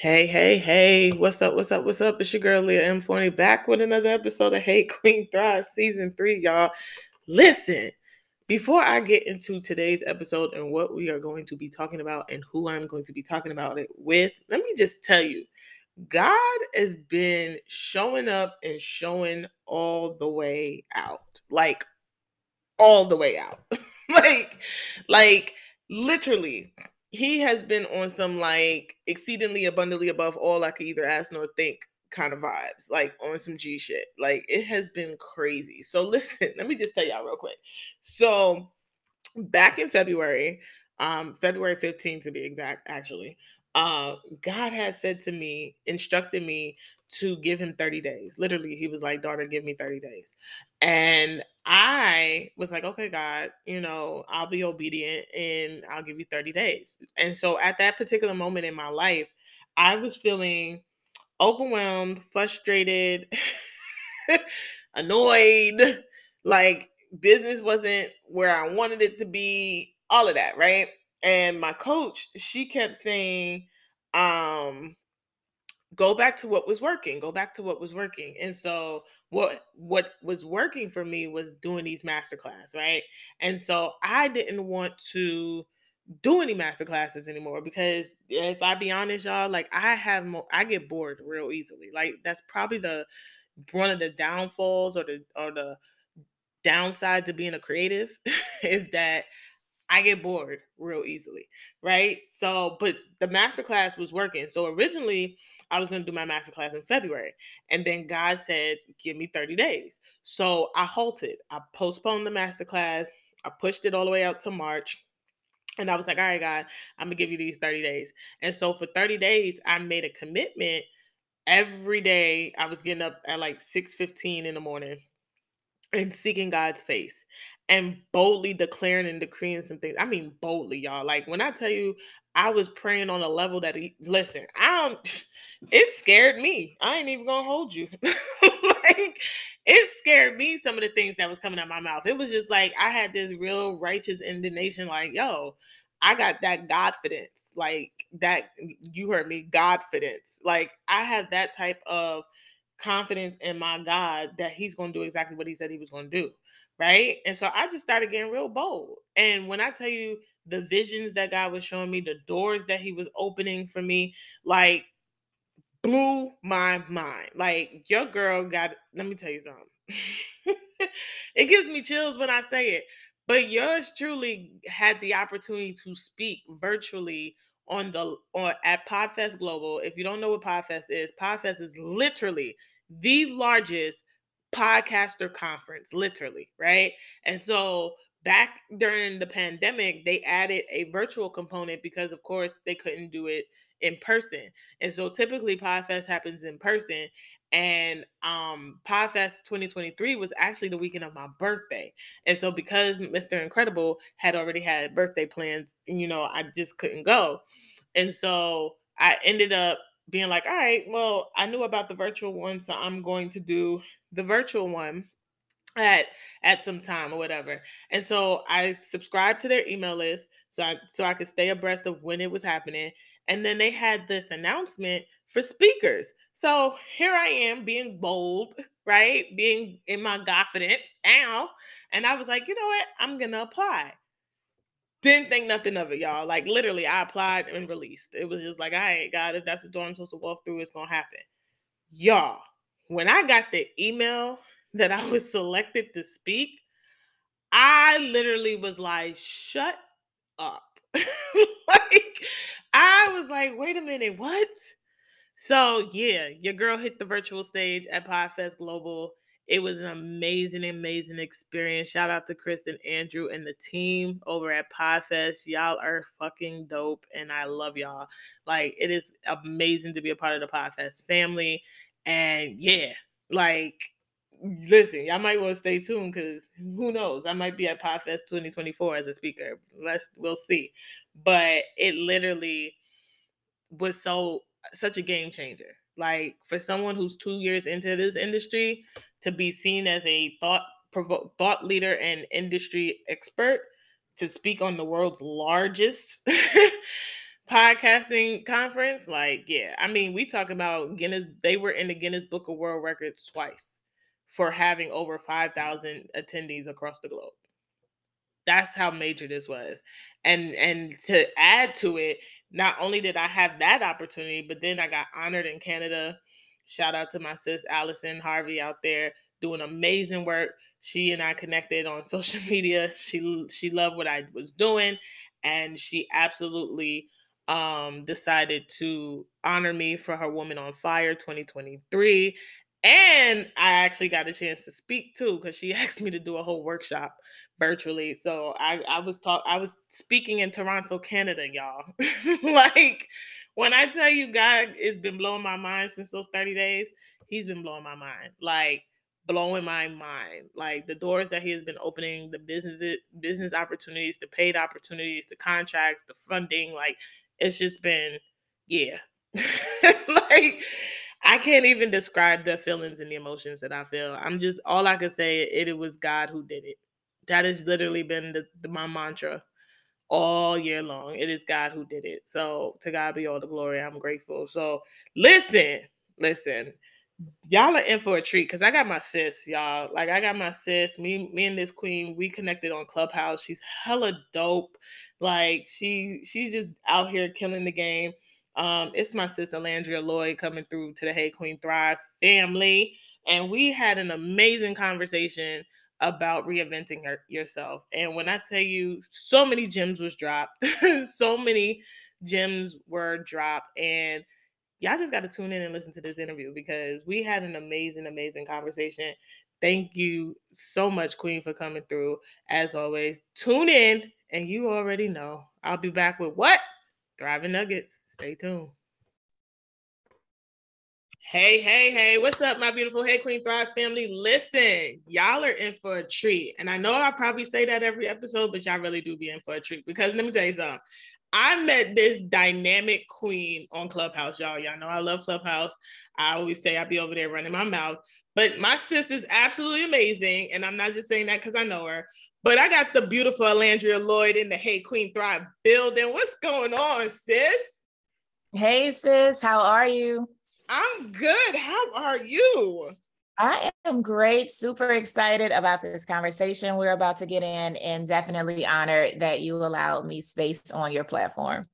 Hey, hey, hey, what's up? What's up? What's up? It's your girl Leah M. Forney back with another episode of Hey Queen Thrive Season 3, y'all. Listen, before I get into today's episode and what we are going to be talking about and who I'm going to be talking about it with, let me just tell you God has been showing up and showing all the way out. Like, all the way out. like, like, literally he has been on some like exceedingly abundantly above all I could either ask nor think kind of vibes, like on some G shit. Like it has been crazy. So listen, let me just tell y'all real quick. So back in February, um, February 15th to be exact, actually, uh, God had said to me, instructed me to give him 30 days. Literally, he was like, daughter, give me 30 days. And I was like, okay, God, you know, I'll be obedient and I'll give you 30 days. And so at that particular moment in my life, I was feeling overwhelmed, frustrated, annoyed, like business wasn't where I wanted it to be, all of that, right? And my coach, she kept saying, um, go back to what was working go back to what was working and so what what was working for me was doing these master class right and so i didn't want to do any master classes anymore because if i be honest y'all like i have more i get bored real easily like that's probably the one of the downfalls or the or the downside to being a creative is that I get bored real easily, right? So, but the master class was working. So originally, I was going to do my master class in February, and then God said, "Give me 30 days." So I halted. I postponed the master class. I pushed it all the way out to March. And I was like, all right, God, I'm gonna give you these 30 days. And so for 30 days, I made a commitment. Every day I was getting up at like 6 15 in the morning and seeking God's face and boldly declaring and decreeing some things. I mean, boldly, y'all. Like when I tell you, I was praying on a level that he listen. I don't. It scared me. I ain't even gonna hold you. like it scared me. Some of the things that was coming out my mouth. It was just like I had this real righteous indignation. Like, yo, I got that Godfidence. Like that. You heard me. Godfidence. Like I have that type of confidence in my God that He's to do exactly what He said He was to do. Right. And so I just started getting real bold. And when I tell you the visions that God was showing me, the doors that He was opening for me, like blew my mind. Like your girl got, let me tell you something. it gives me chills when I say it. But yours truly had the opportunity to speak virtually on the on at Podfest Global. If you don't know what Podfest is, Podfest is literally the largest podcaster conference, literally, right? And so back during the pandemic, they added a virtual component because, of course, they couldn't do it in person. And so typically Podfest happens in person. And um Podfest 2023 was actually the weekend of my birthday. And so because Mr. Incredible had already had birthday plans, you know, I just couldn't go. And so I ended up being like, all right, well, I knew about the virtual one, so I'm going to do the virtual one at at some time or whatever. And so I subscribed to their email list so I so I could stay abreast of when it was happening. And then they had this announcement for speakers. So here I am being bold, right? Being in my confidence. Ow. And I was like, you know what? I'm gonna apply. Didn't think nothing of it, y'all. Like literally, I applied and released. It was just like, right, God, if that's the door I'm supposed to walk through, it's gonna happen. Y'all, when I got the email that I was selected to speak, I literally was like, shut up. like, I was like, wait a minute, what? So, yeah, your girl hit the virtual stage at Podfest Global. It was an amazing, amazing experience. Shout out to and Andrew and the team over at Podfest. Y'all are fucking dope, and I love y'all. Like, it is amazing to be a part of the Podfest family. And yeah, like, listen, y'all might want to stay tuned because who knows? I might be at Podfest 2024 as a speaker. Let's we'll see. But it literally was so such a game changer. Like for someone who's two years into this industry to be seen as a thought provo- thought leader and industry expert to speak on the world's largest podcasting conference. Like, yeah, I mean, we talk about Guinness. They were in the Guinness Book of World Records twice for having over five thousand attendees across the globe. That's how major this was. And and to add to it, not only did I have that opportunity, but then I got honored in Canada. Shout out to my sis Allison Harvey out there doing amazing work. She and I connected on social media. She she loved what I was doing and she absolutely um decided to honor me for her Woman on Fire 2023 and I actually got a chance to speak too because she asked me to do a whole workshop virtually. So I, I was talk I was speaking in Toronto, Canada, y'all. like when I tell you God has been blowing my mind since those 30 days, he's been blowing my mind. Like blowing my mind. Like the doors that he has been opening, the business business opportunities, the paid opportunities, the contracts, the funding, like it's just been yeah. like I can't even describe the feelings and the emotions that I feel. I'm just all I can say it, it was God who did it. That has literally been the, the, my mantra all year long. It is God who did it. So to God be all the glory. I'm grateful. So listen, listen y'all are in for a treat because I got my sis, y'all. Like I got my sis. Me, me and this queen, we connected on Clubhouse. She's hella dope. Like she, she's just out here killing the game. Um, it's my sister Alandria Lloyd coming through to the Hey Queen Thrive family, and we had an amazing conversation about reinventing her, yourself. And when I tell you, so many gems was dropped, so many gems were dropped, and y'all just got to tune in and listen to this interview because we had an amazing, amazing conversation. Thank you so much, Queen, for coming through. As always, tune in, and you already know I'll be back with what? Thriver Nuggets. Stay tuned. Hey, hey, hey, what's up, my beautiful Hey Queen Thrive family? Listen, y'all are in for a treat. And I know I probably say that every episode, but y'all really do be in for a treat because let me tell you something. I met this dynamic queen on Clubhouse, y'all. Y'all know I love Clubhouse. I always say I'll be over there running my mouth. But my sis is absolutely amazing. And I'm not just saying that because I know her. But I got the beautiful Alandria Lloyd in the Hey Queen Thrive building. What's going on, sis? Hey, sis. How are you? I'm good. How are you? I am great, super excited about this conversation we're about to get in, and definitely honored that you allowed me space on your platform.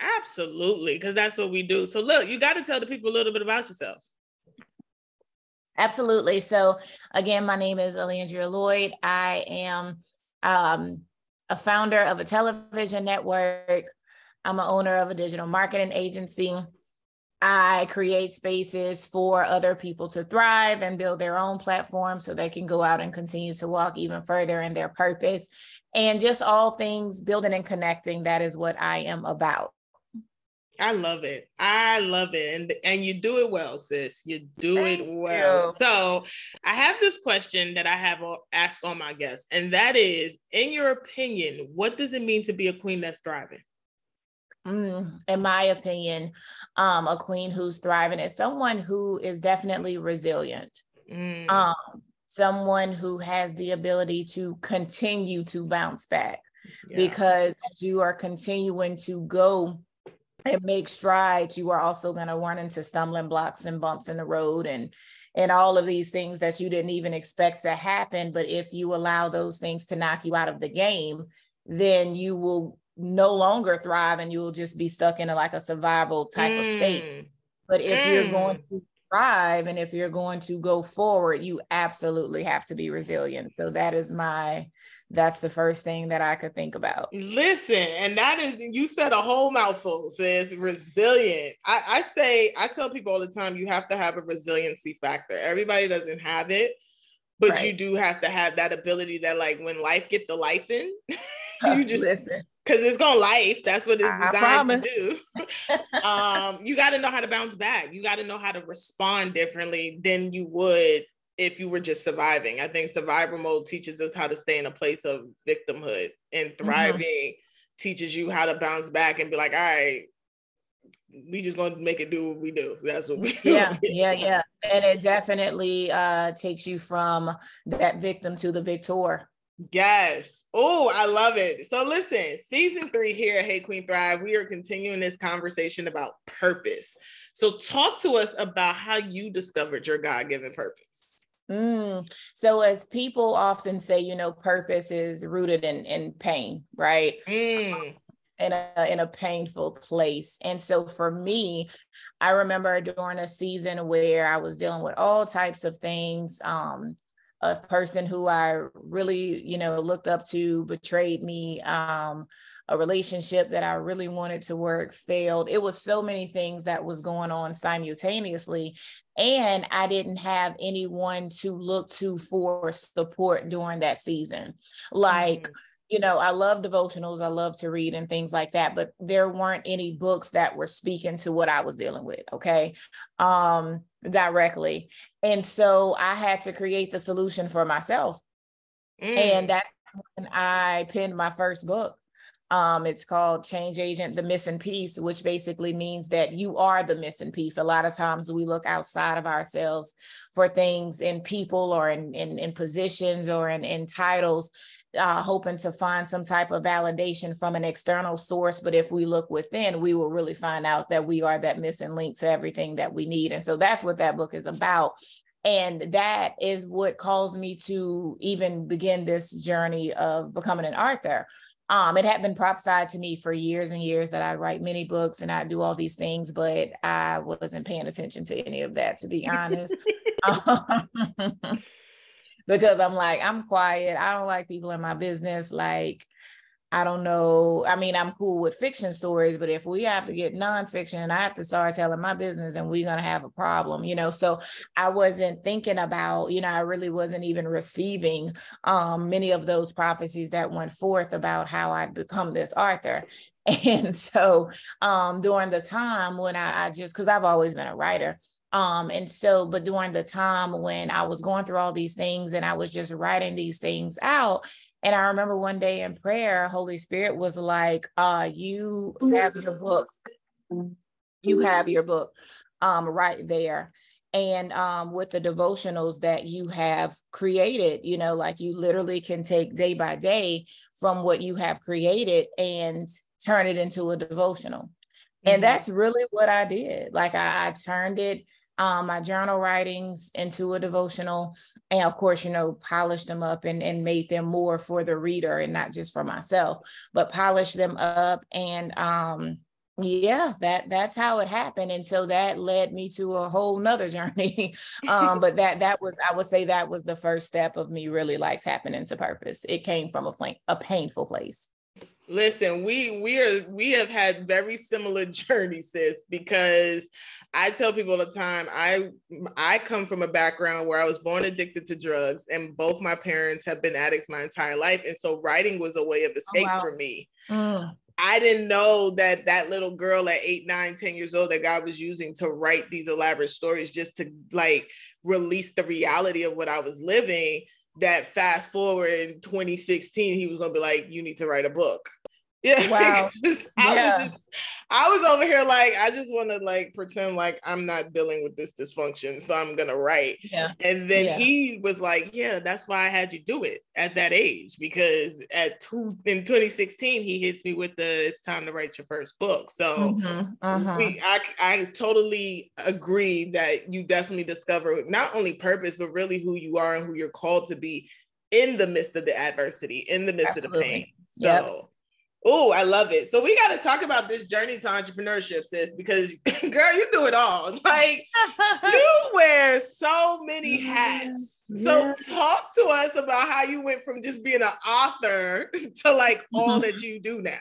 Absolutely, because that's what we do. So, look, you got to tell the people a little bit about yourself. Absolutely. So, again, my name is Alandria Lloyd. I am um, a founder of a television network. I'm an owner of a digital marketing agency. I create spaces for other people to thrive and build their own platform so they can go out and continue to walk even further in their purpose. And just all things building and connecting, that is what I am about. I love it. I love it. And and you do it well, sis. You do Thank it well. You. So I have this question that I have asked all my guests, and that is, in your opinion, what does it mean to be a queen that's thriving? Mm, in my opinion, um, a queen who's thriving is someone who is definitely resilient. Mm. Um, someone who has the ability to continue to bounce back yeah. because you are continuing to go and make strides, you are also going to run into stumbling blocks and bumps in the road and and all of these things that you didn't even expect to happen. But if you allow those things to knock you out of the game, then you will no longer thrive and you'll just be stuck in a, like a survival type mm. of state. Mm. But if mm. you're going to thrive and if you're going to go forward, you absolutely have to be resilient. So that is my that's the first thing that I could think about. Listen, and that is you said a whole mouthful, says resilient. I, I say I tell people all the time you have to have a resiliency factor. Everybody doesn't have it, but right. you do have to have that ability that like when life get the life in, you just listen because it's gonna life. That's what it's designed to do. um, you got to know how to bounce back. You got to know how to respond differently than you would if you were just surviving. I think survivor mode teaches us how to stay in a place of victimhood, and mm-hmm. thriving mm-hmm. teaches you how to bounce back and be like, all right. We just gonna make it do what we do. That's what we do. Yeah, yeah, yeah. And it definitely uh takes you from that victim to the victor Yes. Oh, I love it. So listen, season three here at Hey Queen Thrive, we are continuing this conversation about purpose. So talk to us about how you discovered your God-given purpose. Mm. So as people often say, you know, purpose is rooted in in pain, right? Mm. In a in a painful place. And so for me, I remember during a season where I was dealing with all types of things, um, a person who I really, you know, looked up to betrayed me. Um, a relationship that I really wanted to work failed. It was so many things that was going on simultaneously. And I didn't have anyone to look to for support during that season. Like, mm-hmm you know, I love devotionals, I love to read and things like that, but there weren't any books that were speaking to what I was dealing with, okay? Um directly. And so I had to create the solution for myself. Mm. And that's when I penned my first book. Um, it's called Change Agent, the Missing Piece, which basically means that you are the missing piece. A lot of times we look outside of ourselves for things in people or in, in, in positions or in, in titles uh, hoping to find some type of validation from an external source. But if we look within, we will really find out that we are that missing link to everything that we need. And so that's what that book is about. And that is what caused me to even begin this journey of becoming an author. Um, it had been prophesied to me for years and years that I'd write many books and I'd do all these things, but I wasn't paying attention to any of that, to be honest. because I'm like, I'm quiet. I don't like people in my business. Like, I don't know. I mean, I'm cool with fiction stories, but if we have to get nonfiction and I have to start telling my business, then we're going to have a problem, you know? So I wasn't thinking about, you know, I really wasn't even receiving um, many of those prophecies that went forth about how I'd become this author. And so um, during the time when I, I just, because I've always been a writer, um, and so, but during the time when I was going through all these things and I was just writing these things out, and I remember one day in prayer, Holy Spirit was like, uh, you have your book. You have your book um, right there. And um, with the devotionals that you have created, you know, like you literally can take day by day from what you have created and turn it into a devotional. Mm-hmm. And that's really what I did. Like I, I turned it um, my journal writings into a devotional and of course you know polished them up and, and made them more for the reader and not just for myself but polished them up and um yeah that that's how it happened. And so that led me to a whole nother journey. Um but that that was i would say that was the first step of me really like tapping into purpose. It came from a plain a painful place. Listen we we are we have had very similar journeys sis because I tell people all the time, I I come from a background where I was born addicted to drugs, and both my parents have been addicts my entire life, and so writing was a way of oh, escape oh, wow. for me. Mm. I didn't know that that little girl at eight, nine, ten years old that God was using to write these elaborate stories just to like release the reality of what I was living. That fast forward in 2016, he was gonna be like, "You need to write a book." Yeah. Wow. I yeah. was just I was over here like I just want to like pretend like I'm not dealing with this dysfunction, so I'm gonna write. Yeah. And then yeah. he was like, "Yeah, that's why I had you do it at that age because at two in 2016 he hits me with the it's time to write your first book." So mm-hmm. uh-huh. we I I totally agree that you definitely discover not only purpose but really who you are and who you're called to be in the midst of the adversity, in the midst Absolutely. of the pain. So. Yep Oh, I love it. So we got to talk about this journey to entrepreneurship, sis, because girl, you do it all. Like you wear so many hats. So talk to us about how you went from just being an author to like all that you do now.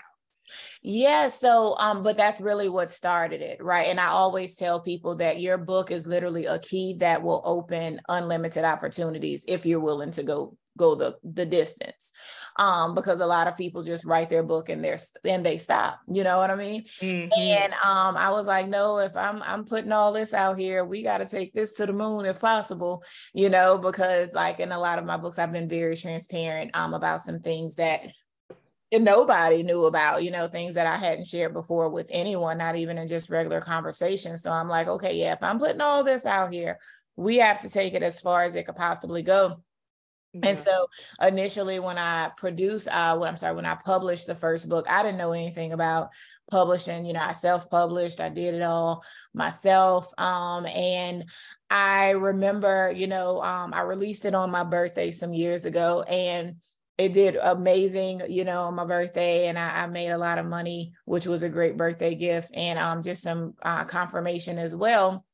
Yeah, so um but that's really what started it, right? And I always tell people that your book is literally a key that will open unlimited opportunities if you're willing to go go the the distance um because a lot of people just write their book and they're and they stop you know what i mean mm-hmm. and um i was like no if i'm i'm putting all this out here we got to take this to the moon if possible you know because like in a lot of my books i've been very transparent um about some things that nobody knew about, you know, things that I hadn't shared before with anyone, not even in just regular conversation. So I'm like, okay, yeah, if I'm putting all this out here, we have to take it as far as it could possibly go Yeah. And so initially when I produced uh what I'm sorry, when I published the first book, I didn't know anything about publishing. You know, I self-published, I did it all myself. Um, and I remember, you know, um, I released it on my birthday some years ago and it did amazing, you know, on my birthday, and I, I, made a lot of money, which was a great birthday gift, and um, just some uh, confirmation as well.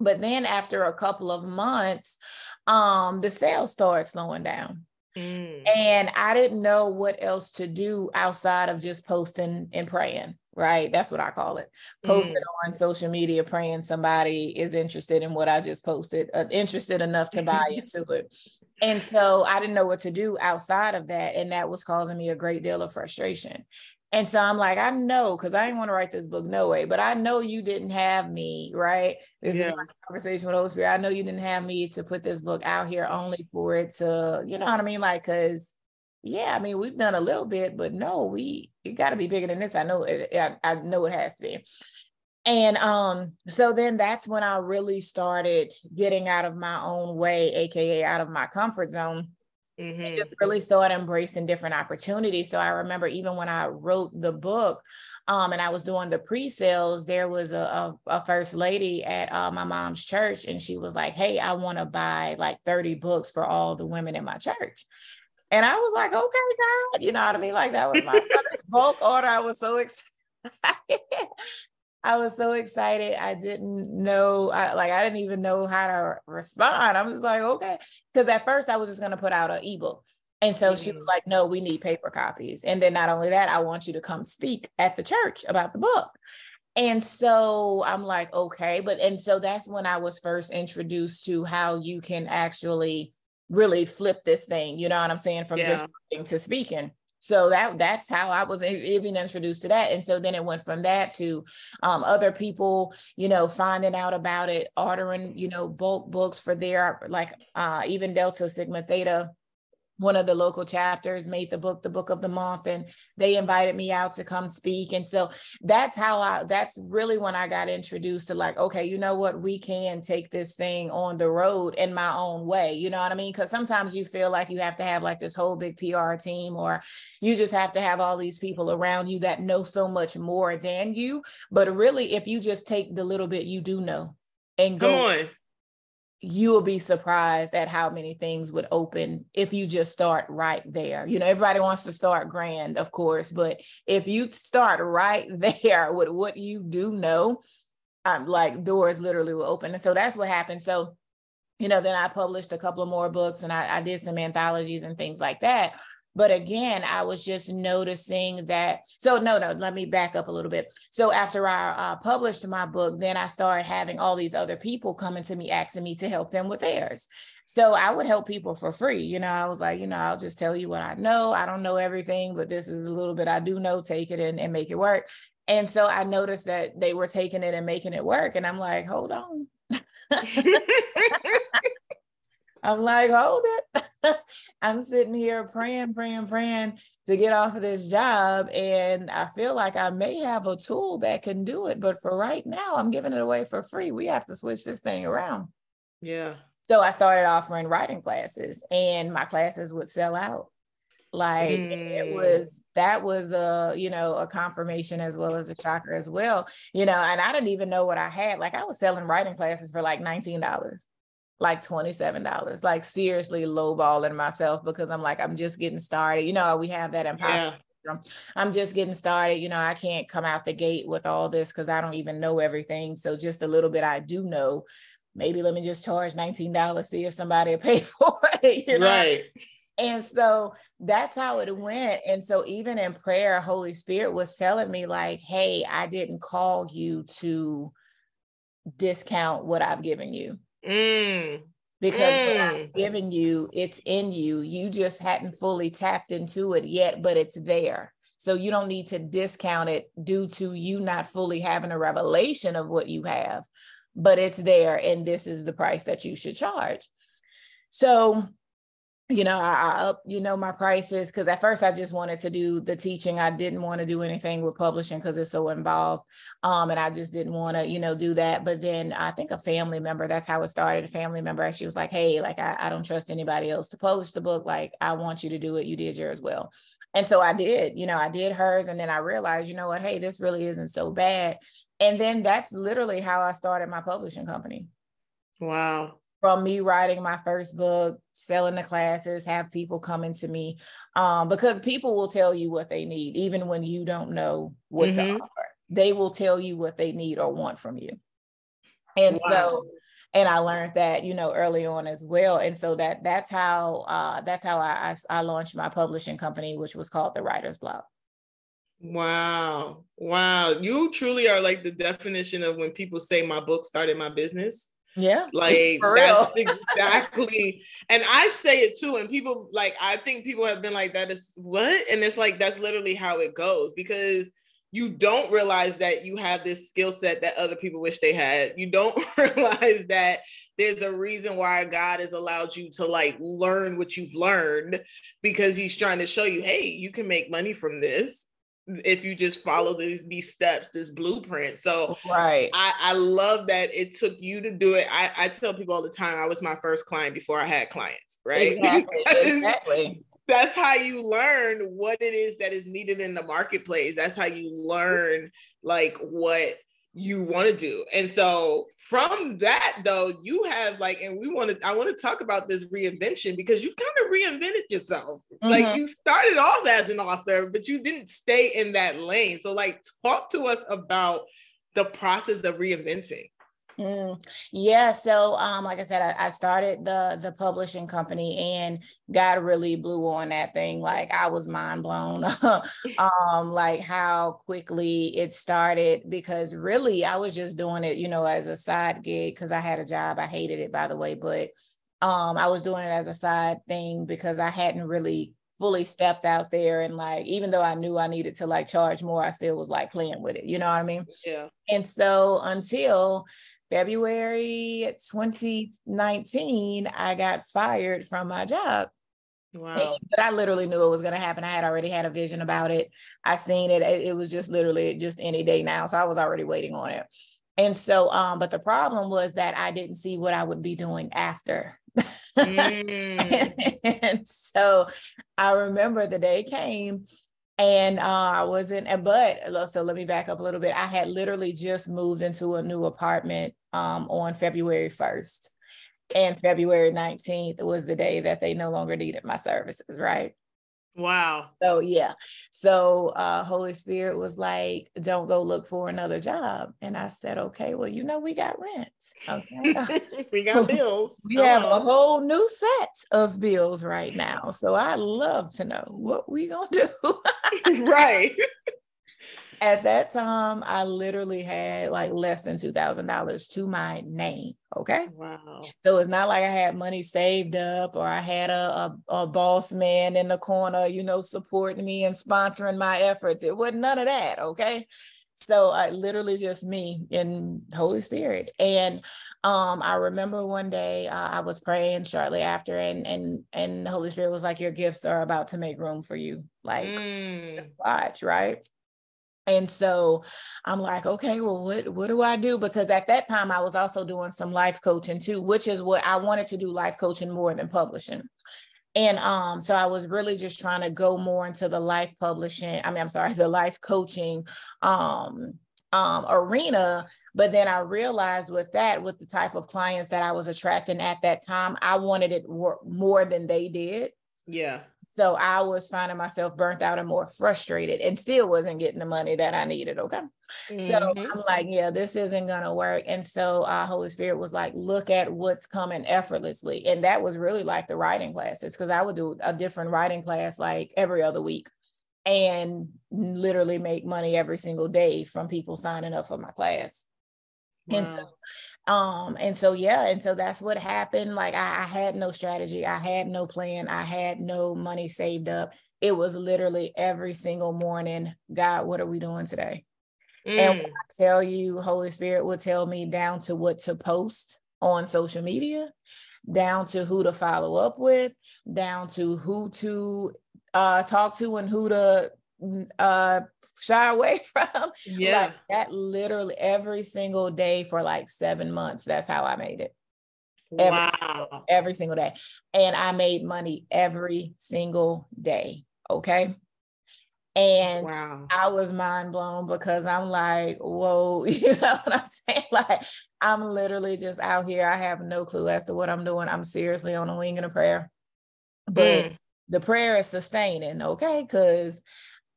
But then after a couple of months, um, the sales started slowing down. Mm. And I didn't know what else to do outside of just posting and praying, right? That's what I call it. Posting mm. on social media, praying somebody is interested in what I just posted, uh, interested enough to buy into it. And so I didn't know what to do outside of that. And that was causing me a great deal of frustration. And so I'm like, I know, because I didn't want to write this book no way, but I know you didn't have me, right? This yeah. is my conversation with Holy Spirit. I know you didn't have me to put this book out here only for it to, you know what I mean? Like, because yeah, I mean, we've done a little bit, but no, we it got to be bigger than this. I know it, I, I know it has to be. And um, so then that's when I really started getting out of my own way, aka out of my comfort zone. Mm-hmm. just really started embracing different opportunities. So I remember even when I wrote the book, um, and I was doing the pre-sales, there was a, a, a first lady at uh, my mom's church, and she was like, "Hey, I want to buy like 30 books for all the women in my church." And I was like, "Okay, God," you know what I mean? Like that was my bulk order. I was so excited. I was so excited. I didn't know, I, like, I didn't even know how to respond. I'm just like, okay. Because at first I was just going to put out an ebook. And so mm-hmm. she was mm-hmm. like, no, we need paper copies. And then not only that, I want you to come speak at the church about the book. And so I'm like, okay. But, and so that's when I was first introduced to how you can actually really flip this thing, you know what I'm saying? From yeah. just to speaking so that that's how I was even introduced to that. And so then it went from that to um, other people, you know, finding out about it, ordering, you know, bulk books for their like uh, even Delta Sigma Theta one of the local chapters made the book the book of the month and they invited me out to come speak. And so that's how i that's really when i got introduced to like okay you know what? We can take this thing on the road in my own way. You know what i mean? Because sometimes you feel like you have to have like this whole big pr team or you just have to have all these people around you that know so much more than you. But really if you just take the little bit you do know and go you will be surprised at how many things would open if you just start right there. You know, everybody wants to start grand, of course, but if you start right there with what you do know, um, like doors literally will open. And so that's what happened. So, you know, then I published a couple of more books and I, I did some anthologies and things like that. But again, I was just noticing that. So, no, no, let me back up a little bit. So, after I uh, published my book, then I started having all these other people coming to me asking me to help them with theirs. So, I would help people for free. You know, I was like, you know, I'll just tell you what I know. I don't know everything, but this is a little bit I do know. Take it and, and make it work. And so I noticed that they were taking it and making it work. And I'm like, hold on. I'm like, hold it. I'm sitting here praying, praying, praying to get off of this job. And I feel like I may have a tool that can do it. But for right now, I'm giving it away for free. We have to switch this thing around. Yeah. So I started offering writing classes, and my classes would sell out. Like mm. it was that was a you know a confirmation as well as a shocker as well. You know, and I didn't even know what I had. Like I was selling writing classes for like $19 like $27 like seriously lowballing myself because i'm like i'm just getting started. You know we have that imposter yeah. i'm just getting started. You know i can't come out the gate with all this because i don't even know everything. So just a little bit i do know maybe let me just charge $19 see if somebody will pay for it you know? right. And so that's how it went. And so even in prayer holy spirit was telling me like hey i didn't call you to discount what i've given you Mm. Because mm. what I've given you, it's in you. You just hadn't fully tapped into it yet, but it's there. So you don't need to discount it due to you not fully having a revelation of what you have, but it's there. And this is the price that you should charge. So you know, I, I up, you know, my prices because at first I just wanted to do the teaching. I didn't want to do anything with publishing because it's so involved. Um, and I just didn't want to, you know, do that. But then I think a family member, that's how it started. A family member, she was like, Hey, like I, I don't trust anybody else to publish the book. Like I want you to do it. You did yours well. And so I did, you know, I did hers. And then I realized, you know what, hey, this really isn't so bad. And then that's literally how I started my publishing company. Wow from me writing my first book, selling the classes, have people coming to me um, because people will tell you what they need, even when you don't know what mm-hmm. to offer. They will tell you what they need or want from you. And wow. so, and I learned that, you know, early on as well. And so that that's how uh, that's how I, I, I launched my publishing company, which was called the Writer's Block. Wow. Wow. You truly are like the definition of when people say my book started my business. Yeah. Like that's exactly. and I say it too. And people like, I think people have been like, that is what? And it's like, that's literally how it goes because you don't realize that you have this skill set that other people wish they had. You don't realize that there's a reason why God has allowed you to like learn what you've learned because he's trying to show you, hey, you can make money from this if you just follow these these steps, this blueprint. So right, I, I love that it took you to do it. I, I tell people all the time I was my first client before I had clients, right? Exactly. exactly. That's how you learn what it is that is needed in the marketplace. That's how you learn like what you want to do. And so from that though, you have like, and we want to, I want to talk about this reinvention because you've kind of reinvented yourself. Mm-hmm. Like you started off as an author, but you didn't stay in that lane. So like talk to us about the process of reinventing. Mm, yeah. So, um, like I said, I, I, started the the publishing company, and God really blew on that thing. Like I was mind blown, um, like how quickly it started. Because really, I was just doing it, you know, as a side gig because I had a job. I hated it, by the way, but um, I was doing it as a side thing because I hadn't really fully stepped out there and like even though I knew I needed to like charge more, I still was like playing with it. You know what I mean? Yeah. And so until February 2019, I got fired from my job. Wow. But I literally knew it was going to happen. I had already had a vision about it. I seen it. It was just literally just any day now. So I was already waiting on it. And so, um, but the problem was that I didn't see what I would be doing after. Mm. and so I remember the day came and uh, I wasn't, but so let me back up a little bit. I had literally just moved into a new apartment um, on February 1st. And February 19th was the day that they no longer needed my services, right? Wow. So yeah. So uh Holy Spirit was like, don't go look for another job. And I said, okay, well, you know, we got rent. Okay. we got bills. we have a whole new set of bills right now. So I love to know what we gonna do. right at that time, I literally had like less than $2,000 to my name. Okay. Wow. So it's not like I had money saved up or I had a, a, a, boss man in the corner, you know, supporting me and sponsoring my efforts. It wasn't none of that. Okay. So I literally just me and Holy Spirit. And um, I remember one day uh, I was praying shortly after and and and the Holy Spirit was like, Your gifts are about to make room for you. Like mm. watch, right? And so I'm like, okay, well, what, what do I do? Because at that time I was also doing some life coaching too, which is what I wanted to do life coaching more than publishing. And um, so I was really just trying to go more into the life publishing, I mean, I'm sorry, the life coaching um, um, arena. But then I realized with that, with the type of clients that I was attracting at that time, I wanted it more than they did. Yeah. So I was finding myself burnt out and more frustrated and still wasn't getting the money that I needed. Okay. Mm-hmm. So I'm like, yeah, this isn't going to work. And so uh, Holy Spirit was like, look at what's coming effortlessly. And that was really like the writing classes because I would do a different writing class like every other week and literally make money every single day from people signing up for my class. Wow. And so um and so yeah and so that's what happened like I, I, had no strategy i had no plan i had no money saved up it was literally every single morning god what are we doing today mm. and I tell you holy spirit will tell me down to what to post on social media down to who to follow up with, down to who to uh, talk to and who to uh, shy away from. Yeah. Like that literally every single day for like seven months. That's how I made it. Every, wow. Single, every single day. And I made money every single day. Okay. And wow. I was mind blown because I'm like, whoa, you know what I'm saying? Like, I'm literally just out here. I have no clue as to what I'm doing. I'm seriously on a wing and a prayer. But mm. the prayer is sustaining, okay? Because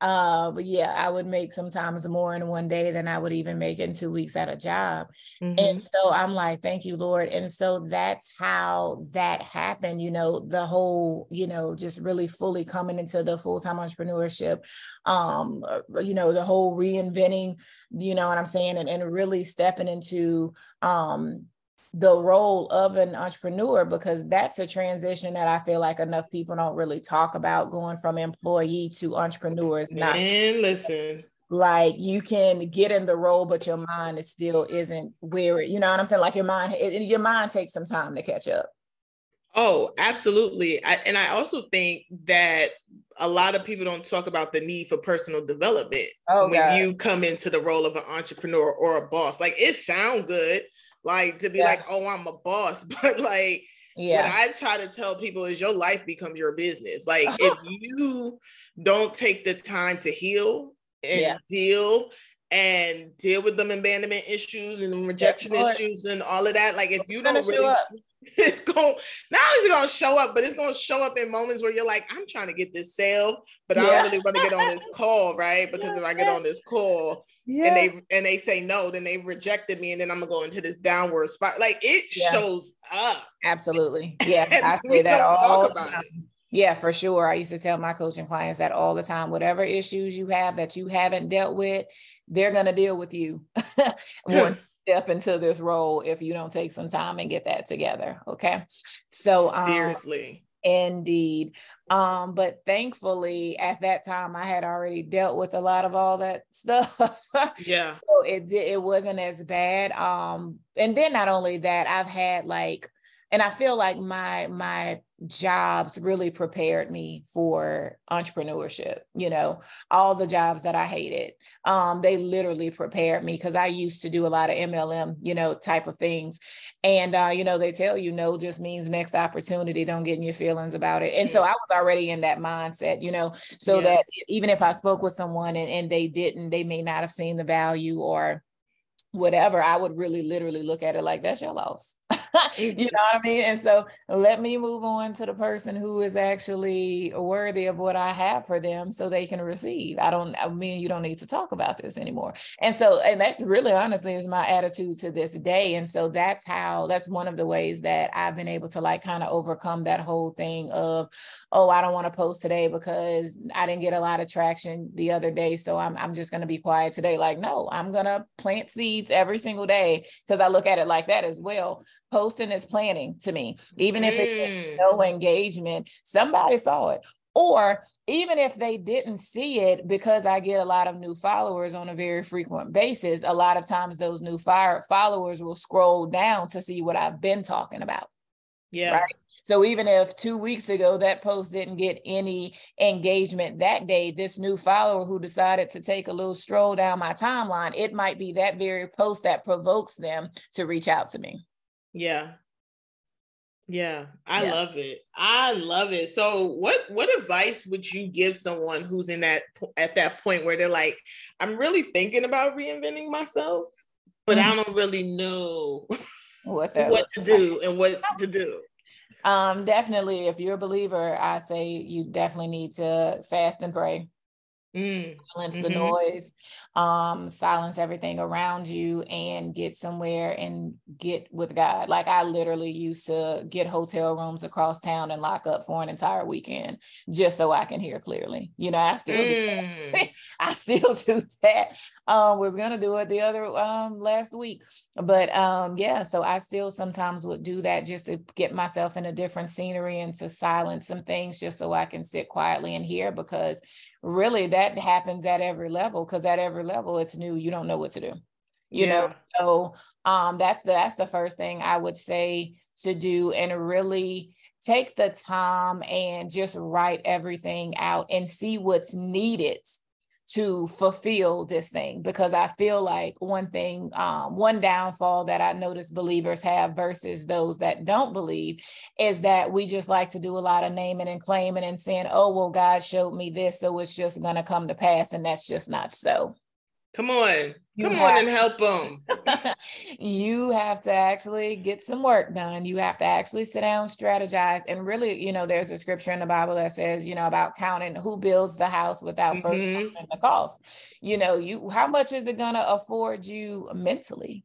uh, but yeah, I would make sometimes more in one day than I would even make in two weeks at a job. Mm-hmm. And so I'm like, thank you, Lord. And so that's how that happened, you know, the whole, you know, just really fully coming into the full-time entrepreneurship, um, uh, you know, the whole reinventing, you know what I'm saying, and, and really stepping into um the role of an entrepreneur because that's a transition that I feel like enough people don't really talk about going from employee to entrepreneurs. Not and listen. Like you can get in the role, but your mind is still isn't where it, you know what I'm saying? Like your mind, it, your mind takes some time to catch up. Oh, absolutely. I, and I also think that a lot of people don't talk about the need for personal development oh, when God. you come into the role of an entrepreneur or a boss. Like it sound good like to be yeah. like, oh, I'm a boss, but like yeah. what I try to tell people is your life becomes your business. Like if you don't take the time to heal and yeah. deal and deal with them abandonment issues and rejection issues and all of that. Like if you don't really, it's going not only is it gonna show up, but it's gonna show up in moments where you're like, I'm trying to get this sale, but yeah. I don't really want to get on this call, right? Because if I get on this call, yeah. and they and they say no, then they rejected me, and then I'm gonna go into this downward spot. Like it yeah. shows up. Absolutely. Yeah. I say that all Yeah, for sure. I used to tell my coaching clients that all the time. Whatever issues you have that you haven't dealt with, they're gonna deal with you. One step into this role if you don't take some time and get that together. Okay. So um, seriously. Indeed. Um, but thankfully at that time I had already dealt with a lot of all that stuff. yeah. So it it wasn't as bad. Um, and then not only that, I've had like, and I feel like my my jobs really prepared me for entrepreneurship you know all the jobs that i hated um, they literally prepared me because i used to do a lot of mlm you know type of things and uh, you know they tell you no just means next opportunity don't get in your feelings about it and so i was already in that mindset you know so yeah. that even if i spoke with someone and, and they didn't they may not have seen the value or whatever, I would really literally look at it like that's your loss. you know what I mean? And so let me move on to the person who is actually worthy of what I have for them so they can receive. I don't, I mean, you don't need to talk about this anymore. And so, and that really honestly is my attitude to this day. And so that's how, that's one of the ways that I've been able to like kind of overcome that whole thing of, oh, I don't want to post today because I didn't get a lot of traction the other day. So I'm, I'm just going to be quiet today. Like, no, I'm going to plant seeds every single day because I look at it like that as well. Posting is planning to me, even if it's no mm. engagement, somebody saw it. Or even if they didn't see it, because I get a lot of new followers on a very frequent basis, a lot of times those new fire followers will scroll down to see what I've been talking about. Yeah. Right. So even if two weeks ago that post didn't get any engagement that day, this new follower who decided to take a little stroll down my timeline, it might be that very post that provokes them to reach out to me. Yeah. Yeah, I yeah. love it. I love it. So what what advice would you give someone who's in that at that point where they're like, I'm really thinking about reinventing myself, but mm-hmm. I don't really know what, what to do like. and what to do. Um, definitely, if you're a believer, I say you definitely need to fast and pray. Mm. Silence mm-hmm. the noise, um, silence everything around you, and get somewhere and get with God. Like I literally used to get hotel rooms across town and lock up for an entire weekend just so I can hear clearly. You know, I still mm. I still do that. Um, was gonna do it the other um last week, but um, yeah. So I still sometimes would do that just to get myself in a different scenery and to silence some things just so I can sit quietly and hear because really that happens at every level because at every level it's new you don't know what to do you yeah. know so um that's the that's the first thing i would say to do and really take the time and just write everything out and see what's needed to fulfill this thing because I feel like one thing, um, one downfall that I notice believers have versus those that don't believe is that we just like to do a lot of naming and claiming and saying, oh, well, God showed me this, so it's just going to come to pass. And that's just not so. Come on. You Come on and help them. you have to actually get some work done. You have to actually sit down, strategize, and really, you know, there's a scripture in the Bible that says, you know, about counting who builds the house without mm-hmm. first counting the cost. You know, you how much is it gonna afford you mentally,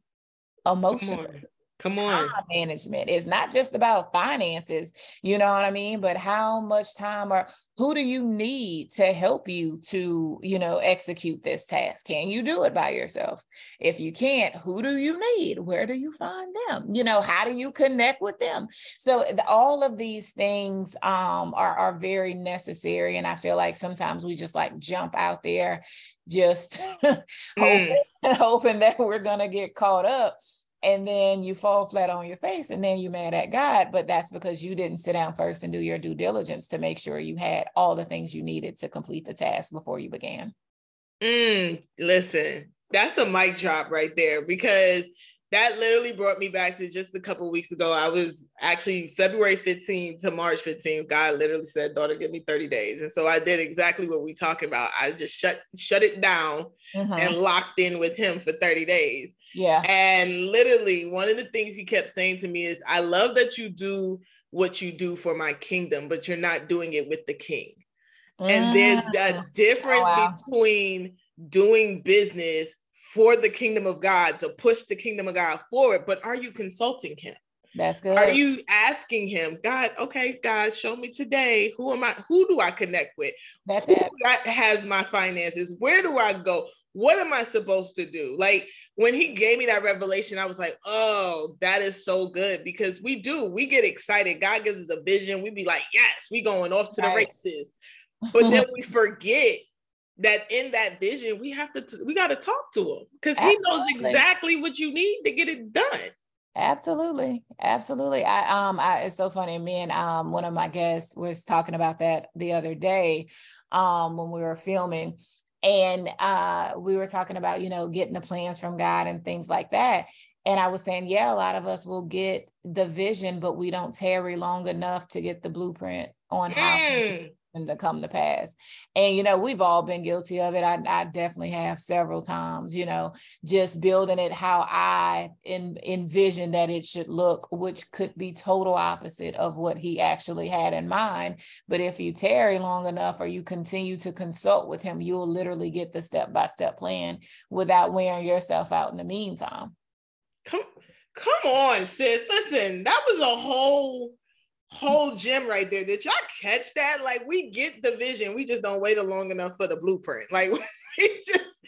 emotionally? Come on. Time management. It's not just about finances, you know what I mean? But how much time or who do you need to help you to, you know, execute this task? Can you do it by yourself? If you can't, who do you need? Where do you find them? You know, how do you connect with them? So the, all of these things um, are, are very necessary. And I feel like sometimes we just like jump out there just mm. hoping, hoping that we're going to get caught up and then you fall flat on your face and then you're mad at God. But that's because you didn't sit down first and do your due diligence to make sure you had all the things you needed to complete the task before you began. Mm, listen, that's a mic drop right there because that literally brought me back to just a couple weeks ago. I was actually February 15th to March 15th. God literally said, "Daughter, give me 30 days," and so I did exactly what we talking about. I just shut shut it down mm-hmm. and locked in with Him for 30 days. Yeah. And literally, one of the things he kept saying to me is, I love that you do what you do for my kingdom, but you're not doing it with the king. Mm. And there's a mm. difference oh, wow. between doing business for the kingdom of God to push the kingdom of God forward, but are you consulting him? That's good. Are you asking him, God, okay, God, show me today who am I? Who do I connect with? That's who it. That has my finances. Where do I go? What am I supposed to do? Like when he gave me that revelation, I was like, oh, that is so good because we do, we get excited. God gives us a vision. We be like, yes, we going off to right. the races. But then we forget that in that vision, we have to, t- we got to talk to him because he knows exactly what you need to get it done. Absolutely. Absolutely. I um I it's so funny. Me and um one of my guests was talking about that the other day um when we were filming and uh, we were talking about you know getting the plans from god and things like that and i was saying yeah a lot of us will get the vision but we don't tarry long enough to get the blueprint on how mm to come to pass. And, you know, we've all been guilty of it. I, I definitely have several times, you know, just building it how I in, envision that it should look, which could be total opposite of what he actually had in mind. But if you tarry long enough or you continue to consult with him, you'll literally get the step by step plan without wearing yourself out in the meantime. Come, come on, sis. Listen, that was a whole whole gym right there. Did y'all catch that? Like we get the vision, we just don't wait long enough for the blueprint. Like we just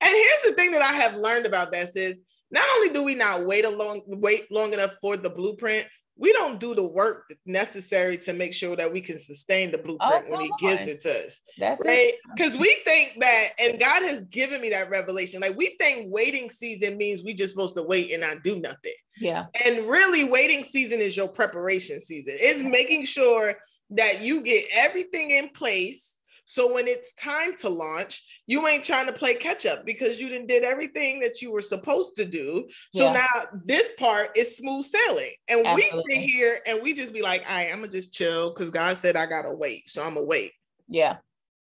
and here's the thing that I have learned about that is not only do we not wait a long wait long enough for the blueprint, we don't do the work necessary to make sure that we can sustain the blueprint oh, when he on. gives it to us. That's right. Because we think that, and God has given me that revelation. Like we think waiting season means we just supposed to wait and not do nothing. Yeah. And really, waiting season is your preparation season. It's making sure that you get everything in place. So when it's time to launch, you ain't trying to play catch up because you didn't did everything that you were supposed to do. So yeah. now this part is smooth sailing. And Absolutely. we sit here and we just be like, all right, I'm gonna just chill because God said I gotta wait. So I'm gonna wait. Yeah.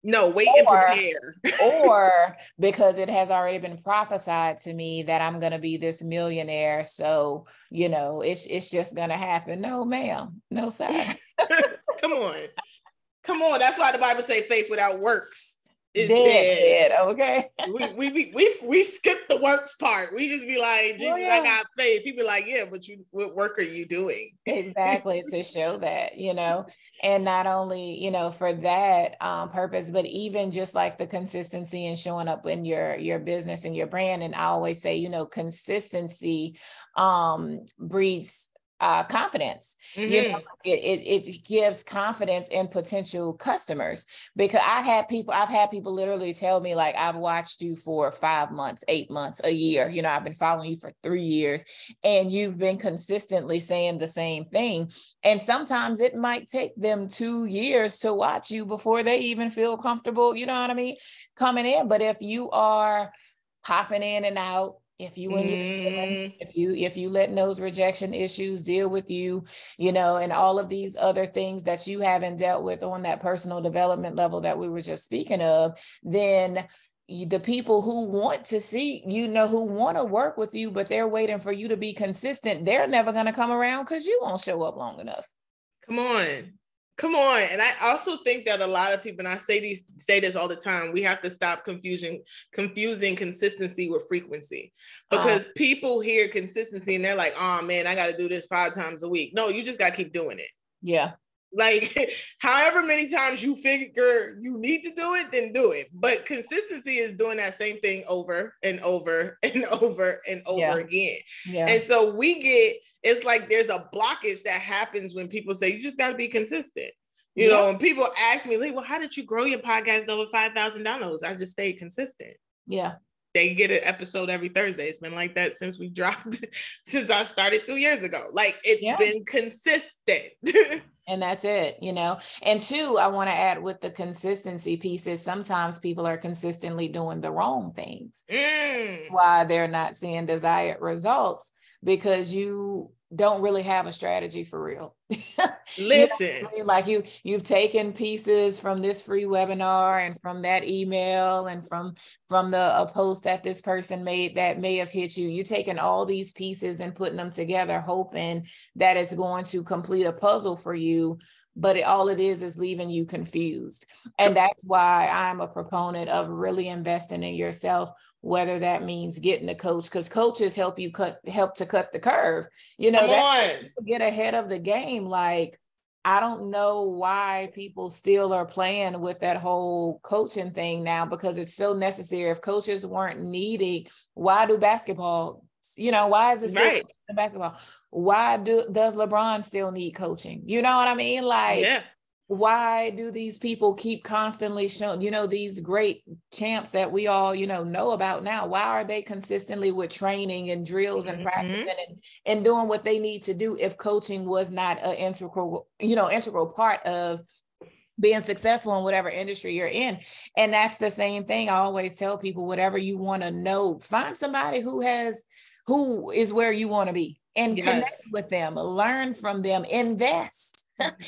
No, wait or, and prepare. or because it has already been prophesied to me that I'm gonna be this millionaire. So, you know, it's it's just gonna happen. No, ma'am. No, sir. Come on. Come on. That's why the Bible say faith without works is dead. dead. dead. Okay. we, we we we skip the works part. We just be like, Jesus, oh, yeah. I got faith. People like, yeah, but you what work are you doing? exactly to show that, you know and not only you know for that um, purpose but even just like the consistency and showing up in your your business and your brand and i always say you know consistency um, breeds uh, confidence. Mm-hmm. You know, mm-hmm. it, it, it gives confidence in potential customers because I had people, I've had people literally tell me like, I've watched you for five months, eight months, a year. You know, I've been following you for three years and you've been consistently saying the same thing. And sometimes it might take them two years to watch you before they even feel comfortable, you know what I mean, coming in. But if you are popping in and out, if you and mm. if you if you let those rejection issues deal with you you know and all of these other things that you haven't dealt with on that personal development level that we were just speaking of then the people who want to see you know who want to work with you but they're waiting for you to be consistent they're never going to come around because you won't show up long enough come on Come on. And I also think that a lot of people, and I say these say this all the time, we have to stop confusing confusing consistency with frequency. Uh-huh. Because people hear consistency and they're like, oh man, I gotta do this five times a week. No, you just gotta keep doing it. Yeah. Like however many times you figure you need to do it, then do it. But consistency is doing that same thing over and over and over and over yeah. again. Yeah. And so we get it's like there's a blockage that happens when people say you just got to be consistent. You yeah. know, and people ask me, like, well, how did you grow your podcast over 5,000 downloads? I just stayed consistent. Yeah. They get an episode every Thursday. It's been like that since we dropped, since I started two years ago. Like it's yeah. been consistent. And that's it, you know. And two, I want to add with the consistency pieces, sometimes people are consistently doing the wrong things. Mm. Why they're not seeing desired results because you don't really have a strategy for real. Listen, you know I mean? like you you've taken pieces from this free webinar and from that email and from from the a post that this person made that may have hit you. You're taking all these pieces and putting them together, hoping that it's going to complete a puzzle for you. But it, all it is is leaving you confused. And that's why I'm a proponent of really investing in yourself whether that means getting a coach because coaches help you cut help to cut the curve. You know that get ahead of the game like i don't know why people still are playing with that whole coaching thing now because it's so necessary. If coaches weren't needed why do basketball you know why is it still right. basketball? Why do does lebron still need coaching? You know what i mean? Like yeah why do these people keep constantly showing you know these great champs that we all you know know about now why are they consistently with training and drills and mm-hmm. practicing and, and doing what they need to do if coaching was not an integral you know integral part of being successful in whatever industry you're in and that's the same thing i always tell people whatever you want to know find somebody who has who is where you want to be and yes. connect with them learn from them invest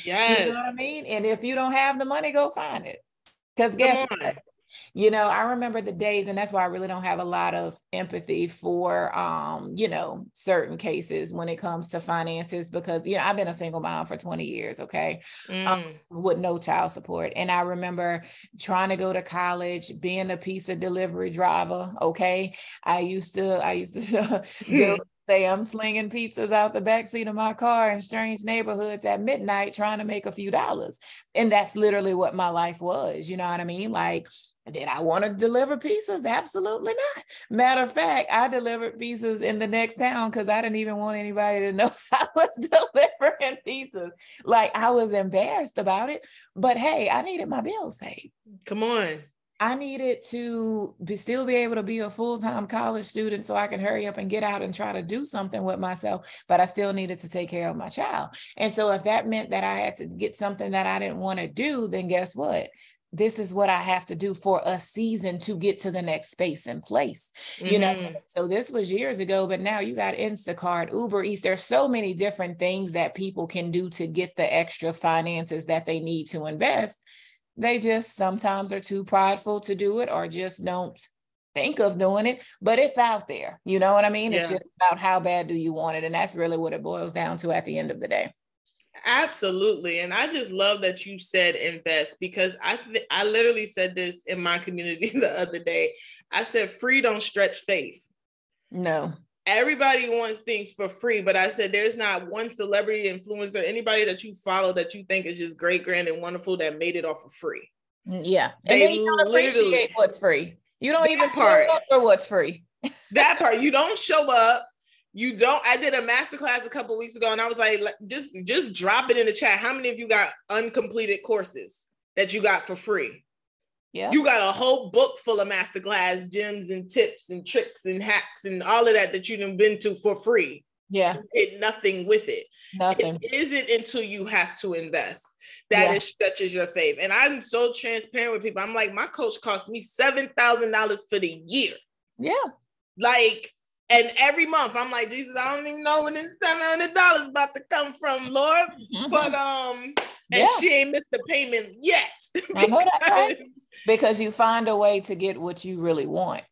Yes. you know what I mean? And if you don't have the money, go find it. Because guess what? You know, I remember the days, and that's why I really don't have a lot of empathy for um, you know, certain cases when it comes to finances because you know, I've been a single mom for 20 years, okay. Um, mm. Um, with no child support. And I remember trying to go to college, being a pizza delivery driver, okay. I used to, I used to do say I'm slinging pizzas out the backseat of my car in strange neighborhoods at midnight trying to make a few dollars. And that's literally what my life was. You know what I mean? Like, did I want to deliver pizzas? Absolutely not. Matter of fact, I delivered pizzas in the next town because I didn't even want anybody to know I was delivering pizzas. Like I was embarrassed about it, but hey, I needed my bills paid. Come on. I needed to be, still be able to be a full time college student so I can hurry up and get out and try to do something with myself, but I still needed to take care of my child. And so, if that meant that I had to get something that I didn't want to do, then guess what? This is what I have to do for a season to get to the next space and place. Mm-hmm. You know, mm-hmm. so this was years ago, but now you got Instacart, Uber Eats. There's so many different things that people can do to get the extra finances that they need to invest they just sometimes are too prideful to do it or just don't think of doing it, but it's out there. You know what I mean? Yeah. It's just about how bad do you want it. And that's really what it boils down to at the end of the day. Absolutely. And I just love that you said invest because I I literally said this in my community the other day. I said free don't stretch faith. No everybody wants things for free, but I said there's not one celebrity influencer, anybody that you follow that you think is just great, grand, and wonderful that made it off for free. Mm, yeah, and they then you don't appreciate what's free. You don't even part for what's free. that part you don't show up. You don't. I did a masterclass a couple weeks ago, and I was like, just just drop it in the chat. How many of you got uncompleted courses that you got for free? Yeah. You got a whole book full of masterclass gems and tips and tricks and hacks and all of that that you've been to for free. Yeah. did nothing with it. Nothing. It isn't until you have to invest that yeah. it stretches your faith. And I'm so transparent with people. I'm like, my coach cost me seven thousand dollars for the year. Yeah. Like and every month I'm like, Jesus, I don't even know when this seven hundred dollars about to come from, Lord. Mm-hmm. But um, and yeah. she ain't missed the payment yet. I know that's right. Because you find a way to get what you really want.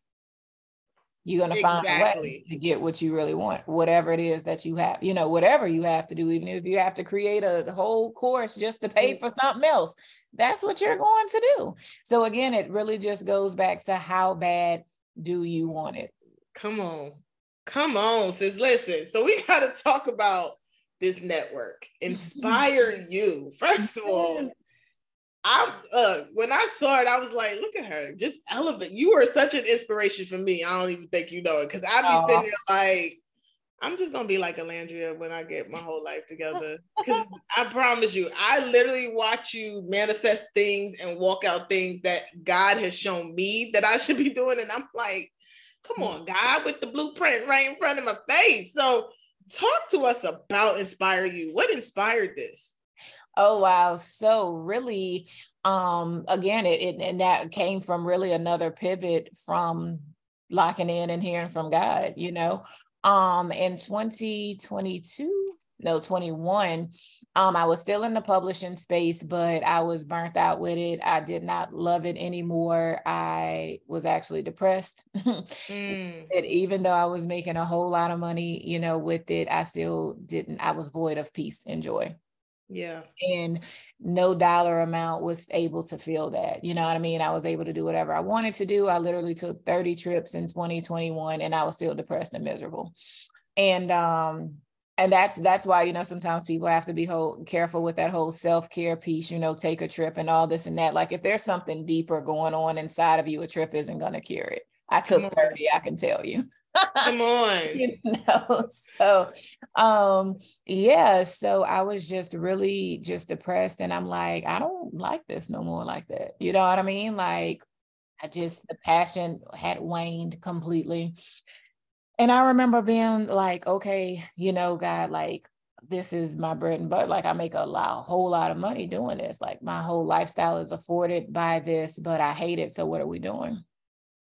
You're gonna exactly. find a way to get what you really want, whatever it is that you have, you know, whatever you have to do, even if you have to create a whole course just to pay for something else, that's what you're going to do. So again, it really just goes back to how bad do you want it? Come on. Come on, sis. Listen. So we got to talk about this network. Inspire U. First of all, I uh when I saw it, I was like, look at her, just elevate. You are such an inspiration for me. I don't even think you know it because I'd be Aww. sitting there like, I'm just gonna be like Alandria when I get my whole life together. Because I promise you, I literally watch you manifest things and walk out things that God has shown me that I should be doing, and I'm like, Come on, God, with the blueprint right in front of my face. So, talk to us about Inspire U. What inspired this? Oh wow. So really um again it, it and that came from really another pivot from locking in and hearing from God, you know. Um in 2022, no 21, um, I was still in the publishing space, but I was burnt out with it. I did not love it anymore. I was actually depressed. mm. and even though I was making a whole lot of money, you know, with it, I still didn't, I was void of peace and joy. Yeah. And no dollar amount was able to fill that. You know what I mean? I was able to do whatever I wanted to do. I literally took 30 trips in 2021 and I was still depressed and miserable. And um and that's that's why you know sometimes people have to be whole, careful with that whole self-care piece you know take a trip and all this and that like if there's something deeper going on inside of you a trip isn't going to cure it i took 30 i can tell you come on you know so um yeah so i was just really just depressed and i'm like i don't like this no more like that you know what i mean like i just the passion had waned completely and I remember being like, okay, you know, God, like this is my bread and butter. Like I make a lot, a whole lot of money doing this. Like my whole lifestyle is afforded by this, but I hate it. So what are we doing?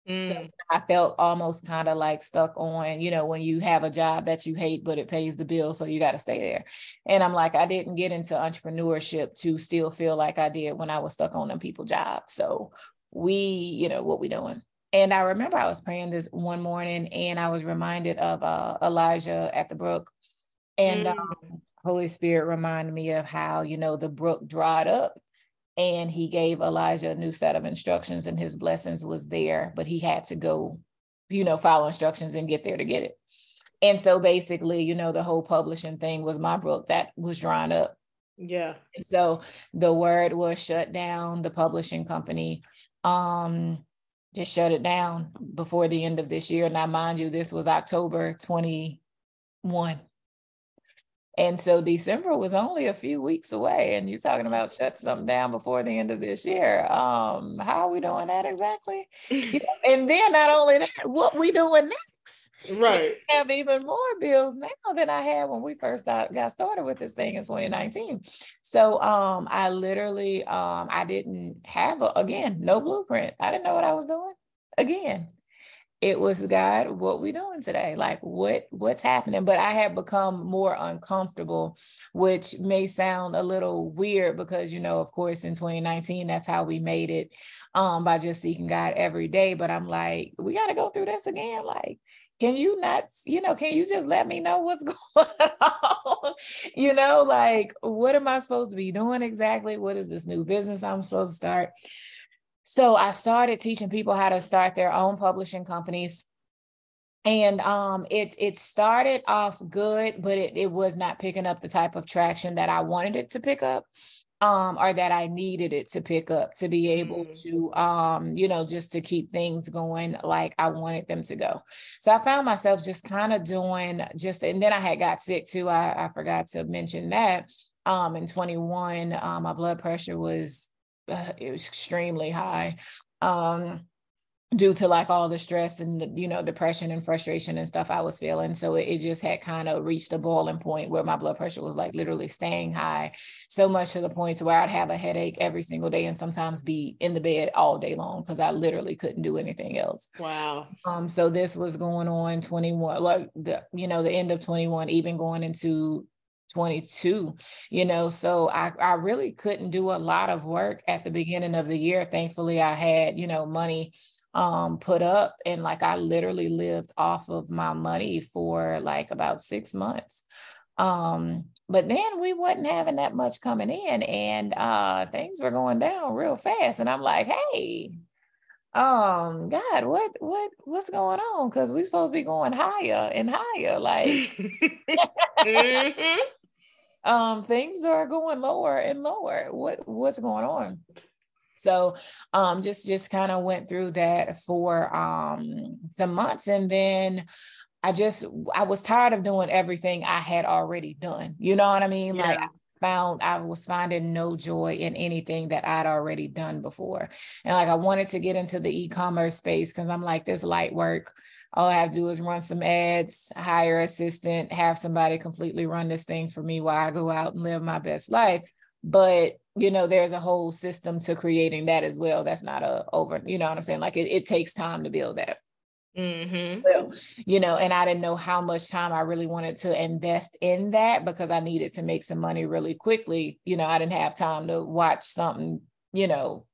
Mm. So I felt almost kind of like stuck on, you know, when you have a job that you hate, but it pays the bill, so you got to stay there. And I'm like, I didn't get into entrepreneurship to still feel like I did when I was stuck on them people jobs. So we, you know, what we doing? And I remember I was praying this one morning and I was reminded of uh, Elijah at the brook. And mm. um, Holy Spirit reminded me of how, you know, the brook dried up and he gave Elijah a new set of instructions and his blessings was there, but he had to go, you know, follow instructions and get there to get it. And so basically, you know, the whole publishing thing was my book that was drawn up. Yeah. And so the word was shut down, the publishing company. Um, just shut it down before the end of this year. Now, mind you, this was October 21. And so December was only a few weeks away, and you're talking about shut something down before the end of this year. Um, how are we doing that exactly? and then not only that, what we doing next? Right. I have even more bills now than I had when we first got, got started with this thing in 2019. So um, I literally um, I didn't have a, again no blueprint. I didn't know what I was doing again it was god what we doing today? Like what what's happening? But i have become more uncomfortable which may sound a little weird because you know of course in 2019 that's how we made it um by just seeking god every day. But i'm like we got to go through this again. Like can you not you know can you just let me know what's going on? You know like what am i supposed to be doing exactly? What is this new business i'm supposed to start so I started teaching people how to start their own publishing companies. And um, it it started off good, but it, it was not picking up the type of traction that I wanted it to pick up. um, or that I needed it to pick up to be able mm. to, um, you know, just to keep things going like I wanted them to go. So I found myself just kind of doing just, and then I had got sick too. I, I forgot to mention that. Um, in 21, um, my blood pressure was, uh, it was extremely high. Um, due to like all the stress and you know depression and frustration and stuff I was feeling. So it, it just had kind of reached a boiling point where my blood pressure was like literally staying high, so much to the point to where I'd have a headache every single day and sometimes be in the bed all day long because I literally couldn't do anything else. Wow. Um. So this was going on 21, like the you know the end of 21, even going into 22 you know so I, I really couldn't do a lot of work at the beginning of the year thankfully i had you know money um, put up. And like I literally lived off of my money for like about six months. Um, but then we wasn't having that much coming in and uh things were going down real fast. And I'm like, hey, um, God, what what what's going on? Because we're supposed to be going higher and higher. Like mm-hmm. Um things are going lower and lower. What what's going on? So um, just just kind of went through that for um, some months, and then I just I was tired of doing everything I had already done. You know what I mean? Yeah. Like I found I was finding no joy in anything that I'd already done before, and like I wanted to get into the e-commerce space because I'm like this light work. All I have to do is run some ads, hire assistant, have somebody completely run this thing for me while I go out and live my best life. But you know there's a whole system to creating that as well that's not a over you know what i'm saying like it, it takes time to build that mm-hmm. well, you know and i didn't know how much time i really wanted to invest in that because i needed to make some money really quickly you know i didn't have time to watch something you know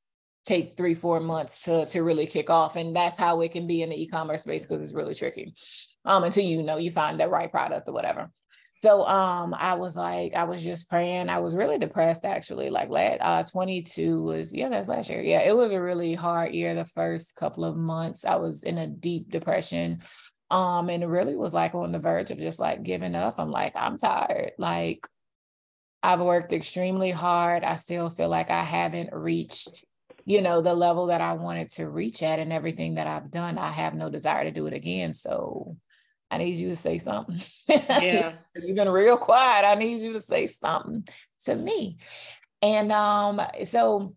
take three four months to to really kick off and that's how it can be in the e-commerce space because it's really tricky um until you know you find that right product or whatever so um I was like, I was just praying. I was really depressed actually. Like last uh 22 was yeah, that's last year. Yeah, it was a really hard year. The first couple of months, I was in a deep depression. Um, and it really was like on the verge of just like giving up. I'm like, I'm tired. Like I've worked extremely hard. I still feel like I haven't reached, you know, the level that I wanted to reach at and everything that I've done. I have no desire to do it again. So I need you to say something. Yeah. You've been real quiet. I need you to say something to me. And um, so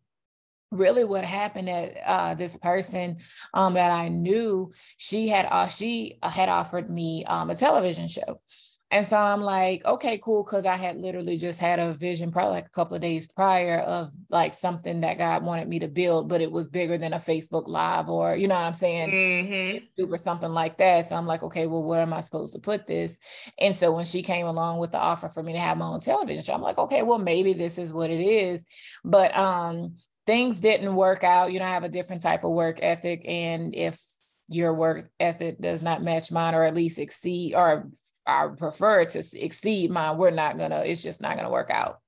really what happened at uh, this person um, that I knew, she had uh, she had offered me um, a television show. And so I'm like, okay, cool. Cause I had literally just had a vision probably like a couple of days prior of like something that God wanted me to build, but it was bigger than a Facebook Live or, you know what I'm saying? Mm-hmm. Or something like that. So I'm like, okay, well, where am I supposed to put this? And so when she came along with the offer for me to have my own television show, I'm like, okay, well, maybe this is what it is. But um, things didn't work out. You know, I have a different type of work ethic. And if your work ethic does not match mine or at least exceed or I prefer to exceed mine, we're not gonna, it's just not gonna work out.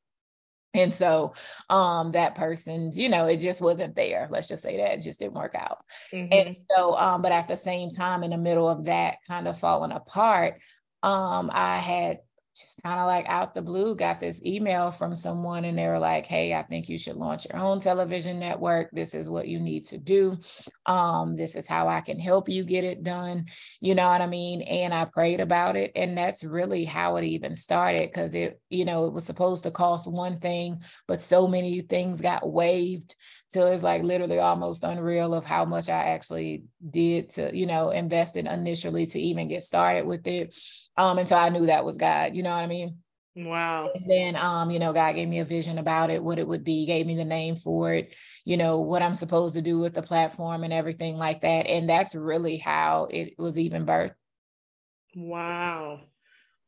And so um that person's, you know, it just wasn't there. Let's just say that it just didn't work out. Mm-hmm. And so um, but at the same time, in the middle of that kind of falling apart, um, I had just kind of like out the blue got this email from someone and they were like hey i think you should launch your own television network. This is what you need to do. Um, this is how i can help you get it done. You know what i mean? And i prayed about it and that's really how it even started because it you know it was supposed to cost one thing but so many things got waived till it's like literally almost unreal of how much i actually did to you know invest in initially to even get started with it um, and so I knew that was God, you know what I mean? Wow. And then um, you know, God gave me a vision about it, what it would be, gave me the name for it, you know, what I'm supposed to do with the platform and everything like that. And that's really how it was even birthed. Wow.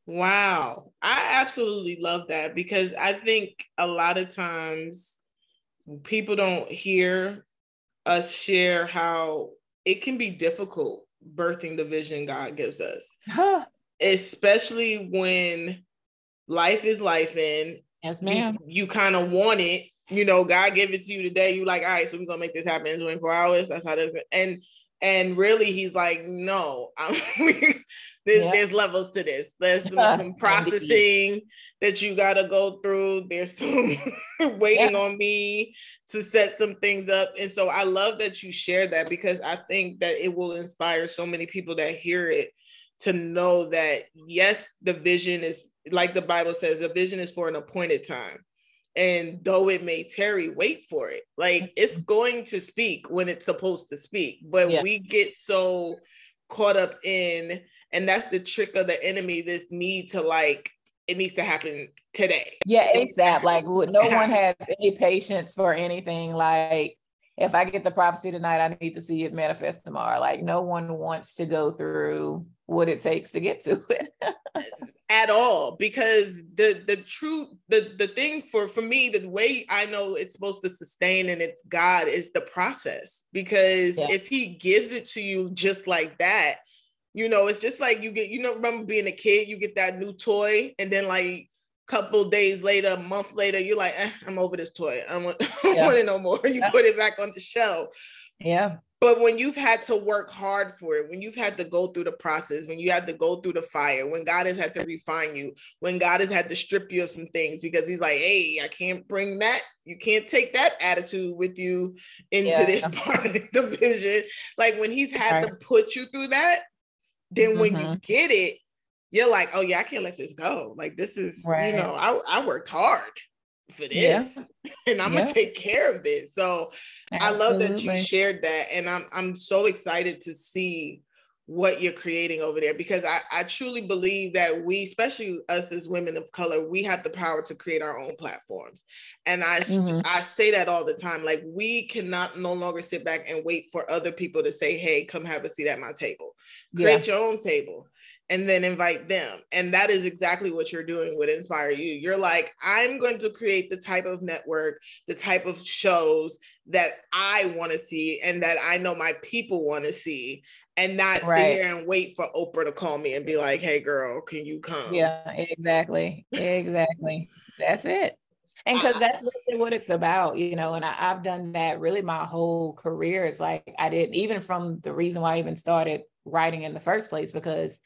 Wow. I absolutely love that because I think a lot of times people don't hear us share how it can be difficult birthing the vision God gives us. Huh especially when life is life in. Yes, ma'am. You, you kind of want it. You know, God gave it to you today. You like, all right, so we're gonna make this happen in 24 hours. That's how it is. And And really, he's like, no, there's, yeah. there's, levels to this. There's some, some processing that you got to go through. There's some waiting yeah. on me to set some things up. And so I love that you share that because I think that it will inspire so many people that hear it to know that, yes, the vision is like the Bible says, the vision is for an appointed time and though it may tarry wait for it like it's mm-hmm. going to speak when it's supposed to speak but yeah. we get so caught up in and that's the trick of the enemy this need to like it needs to happen today. Yeah asap. Like no one has any patience for anything. Like if i get the prophecy tonight i need to see it manifest tomorrow. Like no one wants to go through what it takes to get to it. At all. Because the the true the the thing for for me the way i know it's supposed to sustain and it's god is the process. Because yeah. if he gives it to you just like that you know it's just like you get you know remember being a kid you get that new toy and then like a couple days later a month later you're like eh, i'm over this toy i want, yeah. I want it no more you yeah. put it back on the shelf yeah but when you've had to work hard for it, when you've had to go through the process, when you had to go through the fire, when God has had to refine you, when God has had to strip you of some things because He's like, hey, I can't bring that, you can't take that attitude with you into yeah. this part of the vision. Like when He's had right. to put you through that, then mm-hmm. when you mm-hmm. get it, you're like, oh yeah, I can't let this go. Like this is, right. you know, I, I worked hard for this yeah. and I'm yeah. gonna take care of this. So Absolutely. I love that you shared that. And I'm I'm so excited to see what you're creating over there because I, I truly believe that we, especially us as women of color, we have the power to create our own platforms. And I mm-hmm. I say that all the time. Like we cannot no longer sit back and wait for other people to say, hey, come have a seat at my table. Create yeah. your own table and then invite them. And that is exactly what you're doing with Inspire U. You're like, I'm going to create the type of network, the type of shows that I want to see and that I know my people want to see. And not right. sit here and wait for Oprah to call me and be like, hey girl, can you come? Yeah, exactly. Exactly. That's it. And because that's really what it's about, you know, and I, have done that really my whole career. It's like I didn't even from the reason why I even started writing in the first place, because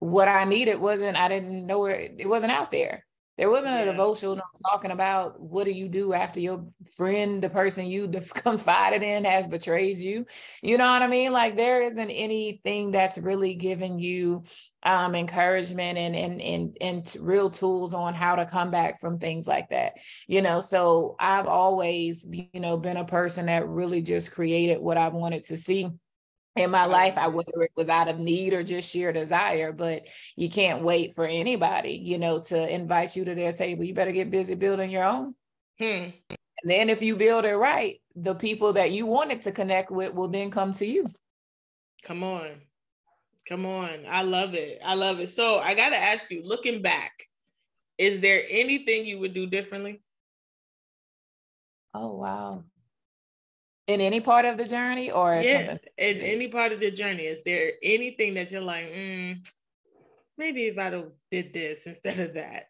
what I needed wasn't, I didn't know it, it wasn't out there. There wasn't yeah. a devotional talking about what do you do after your friend, the person you confided in, has betrayed you. You know what I mean? Like there isn't anything that's really giving you um, encouragement and and and and real tools on how to come back from things like that. You know, so I've always you know been a person that really just created what I wanted to see in my life, I whether it was out of need or just sheer desire, but you can't wait for anybody, you know, to invite you to their table. You better get busy building your own. Hmm. And then if you build it right, the people that you wanted to connect with will then come to you. Come on. Come on. I love it. I love it. So I got to ask you, looking back, is there anything you would do differently? Oh, wow in any part of the journey or yeah, in any part of the journey is there anything that you're like mm, maybe if i'd have did this instead of that?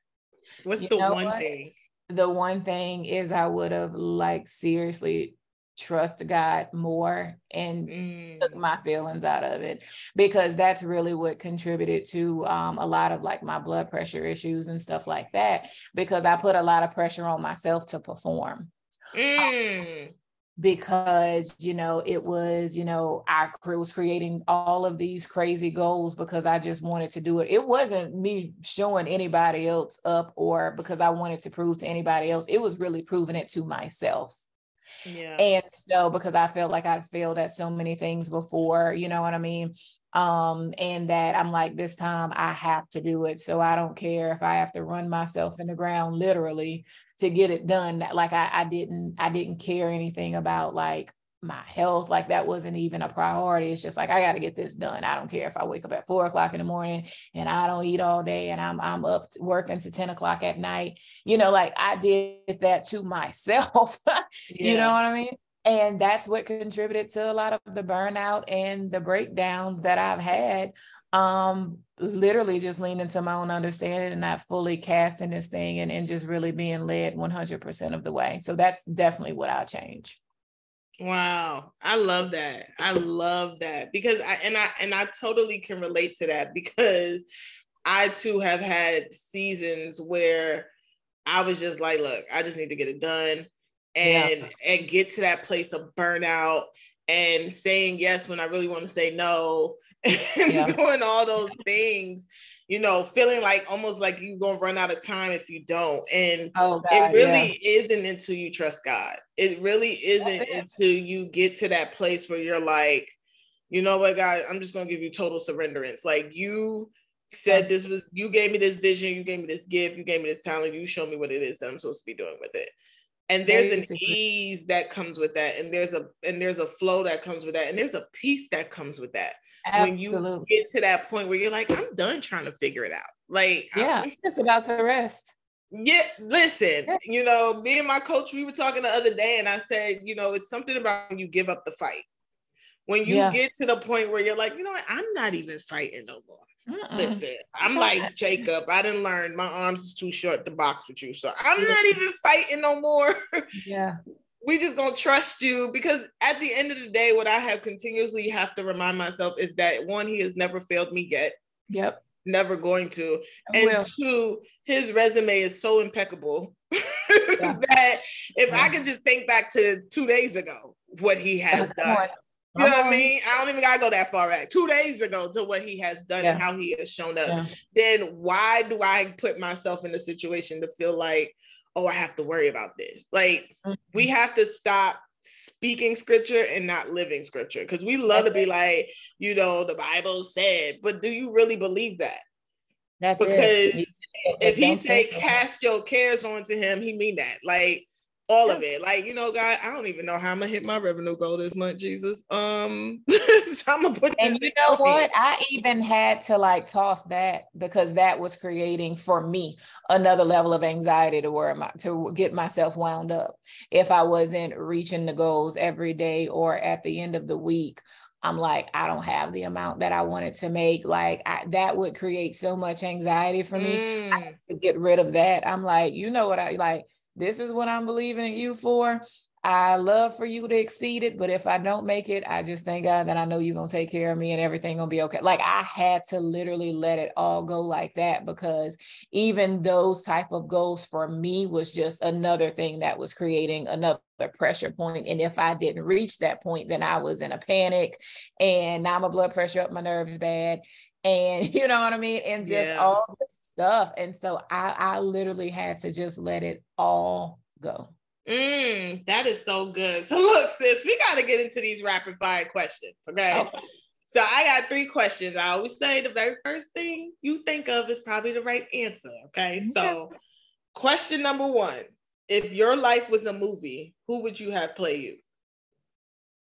What's you the one what? thing? The one thing is i would have like seriously trust god more and mm. took my feelings out of it because that's really what contributed to um, a lot of like my blood pressure issues and stuff like that because i put a lot of pressure on myself to perform. Mm because you know it was you know i was creating all of these crazy goals because i just wanted to do it it wasn't me showing anybody else up or because i wanted to prove to anybody else it was really proving it to myself yeah. And so because I felt like I'd failed at so many things before, you know what I mean? Um, and that I'm like, this time I have to do it. So I don't care if I have to run myself in the ground literally to get it done. Like I, I didn't, I didn't care anything about like my health like that wasn't even a priority it's just like i got to get this done i don't care if i wake up at four o'clock in the morning and i don't eat all day and i'm i'm up working to 10 o'clock at night you know like i did that to myself yeah. you know what i mean and that's what contributed to a lot of the burnout and the breakdowns that i've had um literally just leaning to my own understanding and not fully casting this thing and, and just really being led 100% of the way so that's definitely what i'll change Wow. I love that. I love that because I and I and I totally can relate to that because I too have had seasons where I was just like, look, I just need to get it done and yeah. and get to that place of burnout and saying yes when I really want to say no and yeah. doing all those things you know, feeling like almost like you're gonna run out of time if you don't. And oh, God, it really yeah. isn't until you trust God. It really isn't it. until you get to that place where you're like, you know what, God, I'm just gonna give you total surrenderance. Like you said this was you gave me this vision, you gave me this gift, you gave me this talent, you show me what it is that I'm supposed to be doing with it. And there's an ease that comes with that, and there's a and there's a flow that comes with that, and there's a peace that comes with that when you get to that point where you're like, I'm done trying to figure it out. Like, yeah, I'm just about to rest. Yeah, listen, yeah. you know, me and my coach, we were talking the other day, and I said, you know, it's something about when you give up the fight. When you yeah. get to the point where you're like, you know what, I'm not even fighting no more. Mm-mm. Listen, I'm like Jacob. I didn't learn. My arms is too short to box with you, so I'm not even fighting no more. Yeah, we just gonna trust you because at the end of the day, what I have continuously have to remind myself is that one, he has never failed me yet. Yep. Never going to. and will. two, his resume is so impeccable yeah. that if yeah. I can just think back to two days ago, what he has done. You know what I mean? I don't even gotta go that far back. Two days ago to what he has done yeah. and how he has shown up. Yeah. Then why do I put myself in a situation to feel like oh, I have to worry about this. Like mm-hmm. we have to stop speaking scripture and not living scripture because we love That's to be it. like, you know, the Bible said, but do you really believe that? That's because it. if he say cast your cares onto him, he mean that. Like all yeah. of it. Like, you know, God, I don't even know how I'm gonna hit my revenue goal this month, Jesus. Um, so I'm gonna put and you know what? I even had to like toss that because that was creating for me another level of anxiety to where my to get myself wound up if I wasn't reaching the goals every day or at the end of the week. I'm like, I don't have the amount that I wanted to make. Like I, that would create so much anxiety for me. Mm. to get rid of that. I'm like, you know what I like this is what I'm believing in you for. I love for you to exceed it, but if I don't make it, I just thank God that I know you're gonna take care of me and everything gonna be okay. Like I had to literally let it all go like that because even those type of goals for me was just another thing that was creating another pressure point. And if I didn't reach that point, then I was in a panic and now my blood pressure up, my nerves bad. And you know what I mean? And just yeah. all this stuff. And so I, I literally had to just let it all go. Mm, that is so good. So look, sis, we got to get into these rapid fire questions. Okay? okay. So I got three questions. I always say the very first thing you think of is probably the right answer. Okay. So question number one. If your life was a movie, who would you have play you?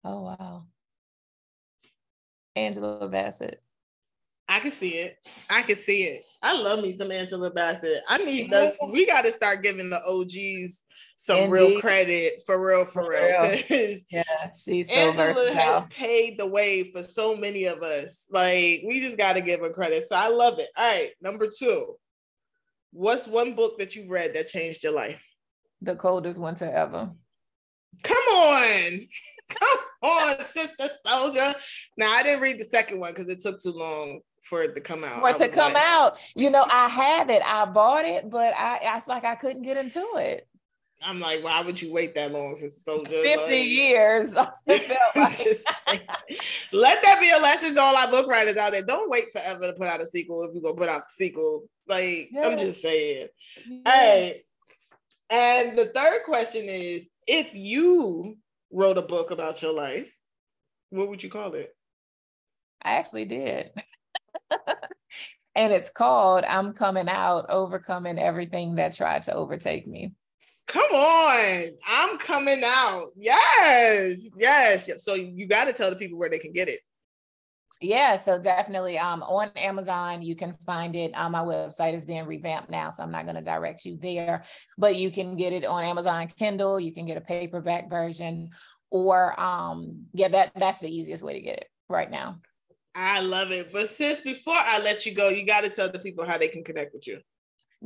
Oh wow. Angela Bassett. I can see it. I can see it. I love me some Angela Bassett. I need the we got to start giving the OGs some Indeed. real credit for real, for, for real. real. Yeah, she's so Angela has paved the way for so many of us. Like we just got to give her credit. So I love it. All right, number two. What's one book that you read that changed your life? The coldest winter ever. Come on. Come on, Sister Souljah. Now I didn't read the second one because it took too long for it to come out. For to come like, out. You know, I have it. I bought it, but I it's like I couldn't get into it. I'm like, why would you wait that long since it's so good? 50 like, years. like. just, let that be a lesson to all our book writers out there. Don't wait forever to put out a sequel if you're gonna put out a sequel. Like. I'm just saying. Hey. And the third question is if you wrote a book about your life, what would you call it? I actually did. and it's called I'm Coming Out, Overcoming Everything That Tried to Overtake Me. Come on, I'm coming out. Yes, yes. So you got to tell the people where they can get it. Yeah, so definitely um, on Amazon, you can find it. Um, my website is being revamped now, so I'm not going to direct you there, but you can get it on Amazon Kindle. You can get a paperback version, or um, yeah, that that's the easiest way to get it right now. I love it. But sis, before I let you go, you got to tell the people how they can connect with you.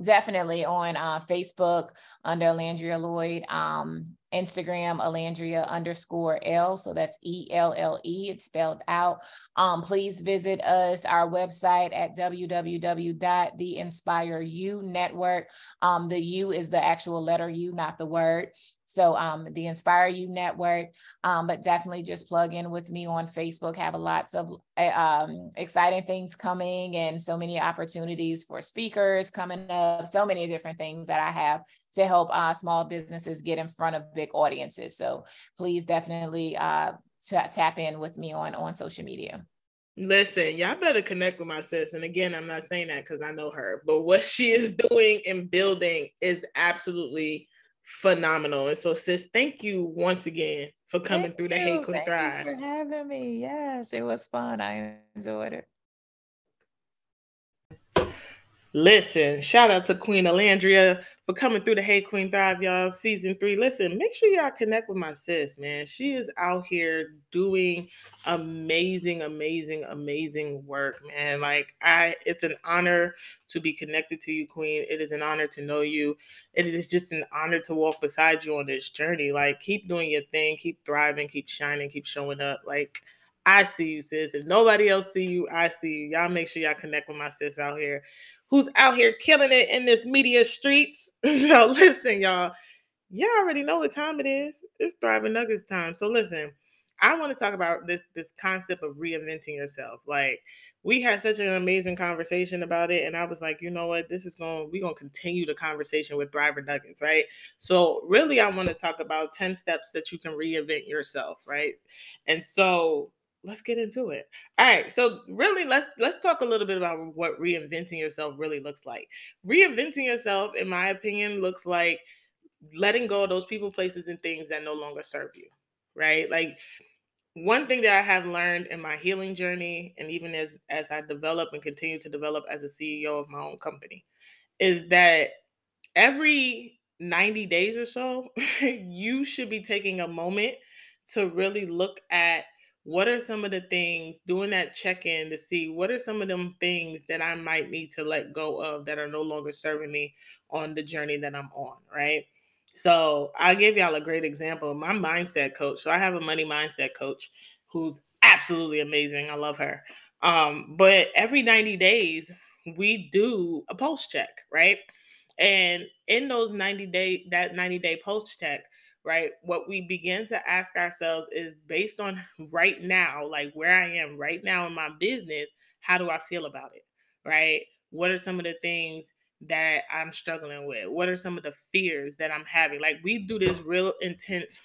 Definitely on uh, Facebook under Alandria Lloyd. Um, Instagram, Alandria underscore Elle. So that's E L L E. It's spelled out. Um, please visit us, our website at www.theinspireunetwork. Um, the U is the actual letter U, not the word. So um, the Inspire U Network, um, but definitely just plug in with me on Facebook. Have lots of eh, um, exciting things coming and so many opportunities for speakers coming up. So many different things that I have to help uh, small businesses get in front of big audiences. So please definitely uh, t- tap in with me on on social media. Listen, y'all better connect with my sis. And again, I'm not saying that because I know her, but what she is doing and building is absolutely phenomenal. And so, sis, thank you once again for coming thank through the Hey Queen Thrive. for having me. Yes, it was fun. I enjoyed it. Listen, shout out to Queen Alandria for coming through the Hey Queen Thrive, y'all. Season three. Listen, make sure y'all connect with my sis, man. She is out here doing amazing, amazing, amazing work, man. Like I, it's an honor to be connected to you, Queen. It is an honor to know you. It is just an honor to walk beside you on this journey. Like, keep doing your thing, keep thriving, keep shining, keep showing up. Like. I see you, sis. If nobody else see you, I see you. Y'all make sure y'all connect with my sis out here who's out here killing it in this media streets. so listen, y'all. Y'all already know what time it is. It's Thriver Nuggets time. So listen, I want to talk about this this concept of reinventing yourself. Like we had such an amazing conversation about it, and I was like, you know what, this is going. We're gonna continue the conversation with Thriver Nuggets, right? So really, I want to talk about ten steps that you can reinvent yourself, right? And so let's get into it. All right, so really let's let's talk a little bit about what reinventing yourself really looks like. Reinventing yourself in my opinion looks like letting go of those people, places and things that no longer serve you, right? Like one thing that I have learned in my healing journey and even as as I develop and continue to develop as a CEO of my own company is that every 90 days or so you should be taking a moment to really look at what are some of the things doing that check-in to see what are some of them things that I might need to let go of that are no longer serving me on the journey that I'm on, right? So I'll give y'all a great example. My mindset coach. So I have a money mindset coach who's absolutely amazing. I love her. Um, but every 90 days we do a pulse check, right? And in those 90 day that 90 day pulse check, right? What we begin to ask ourselves is based on right now, like where I am right now in my business, how do I feel about it? Right? What are some of the things that I'm struggling with? What are some of the fears that I'm having? Like we do this real intense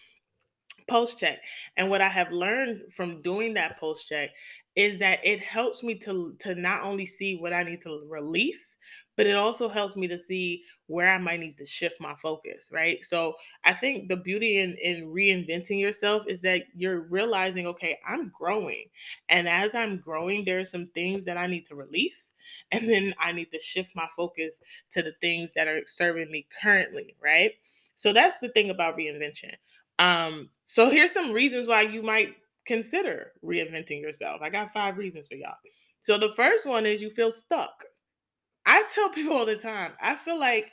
post check. And what I have learned from doing that post check is that it helps me to to not only see what I need to release, but it also helps me to see where I might need to shift my focus, right? So I think the beauty in, in reinventing yourself is that you're realizing, okay, I'm growing. And as I'm growing, there are some things that I need to release. And then I need to shift my focus to the things that are serving me currently, right? So that's the thing about reinvention. Um, so here's some reasons why you might consider reinventing yourself. I got five reasons for y'all. So the first one is you feel stuck. I tell people all the time, I feel like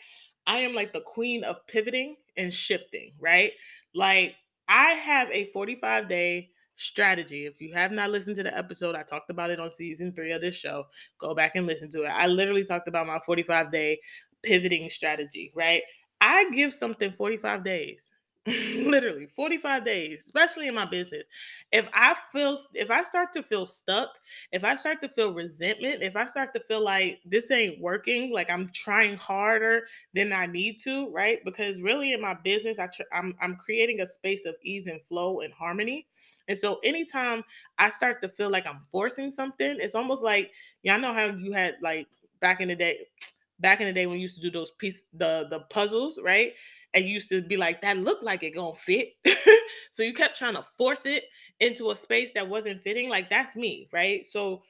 I am like the queen of pivoting and shifting, right? Like I have a 45 day strategy. If you have not listened to the episode, I talked about it on season three of this show. Go back and listen to it. I literally talked about my 45 day pivoting strategy, right? I give something 45 days. literally 45 days especially in my business. If i feel if i start to feel stuck if i start to feel resentment if i start to feel like this ain't working like i'm trying harder than i need to right? Because really in my business i tr- I'm, I'm creating a space of ease and flow and harmony. And so anytime i start to feel like i'm forcing something it's almost like y'all know how you had like back in the day back in the day when you used to do those piece the the puzzles right and used to be like, that looked like it gonna fit. so you kept trying to force it into a space that wasn't fitting. Like that's me, right? So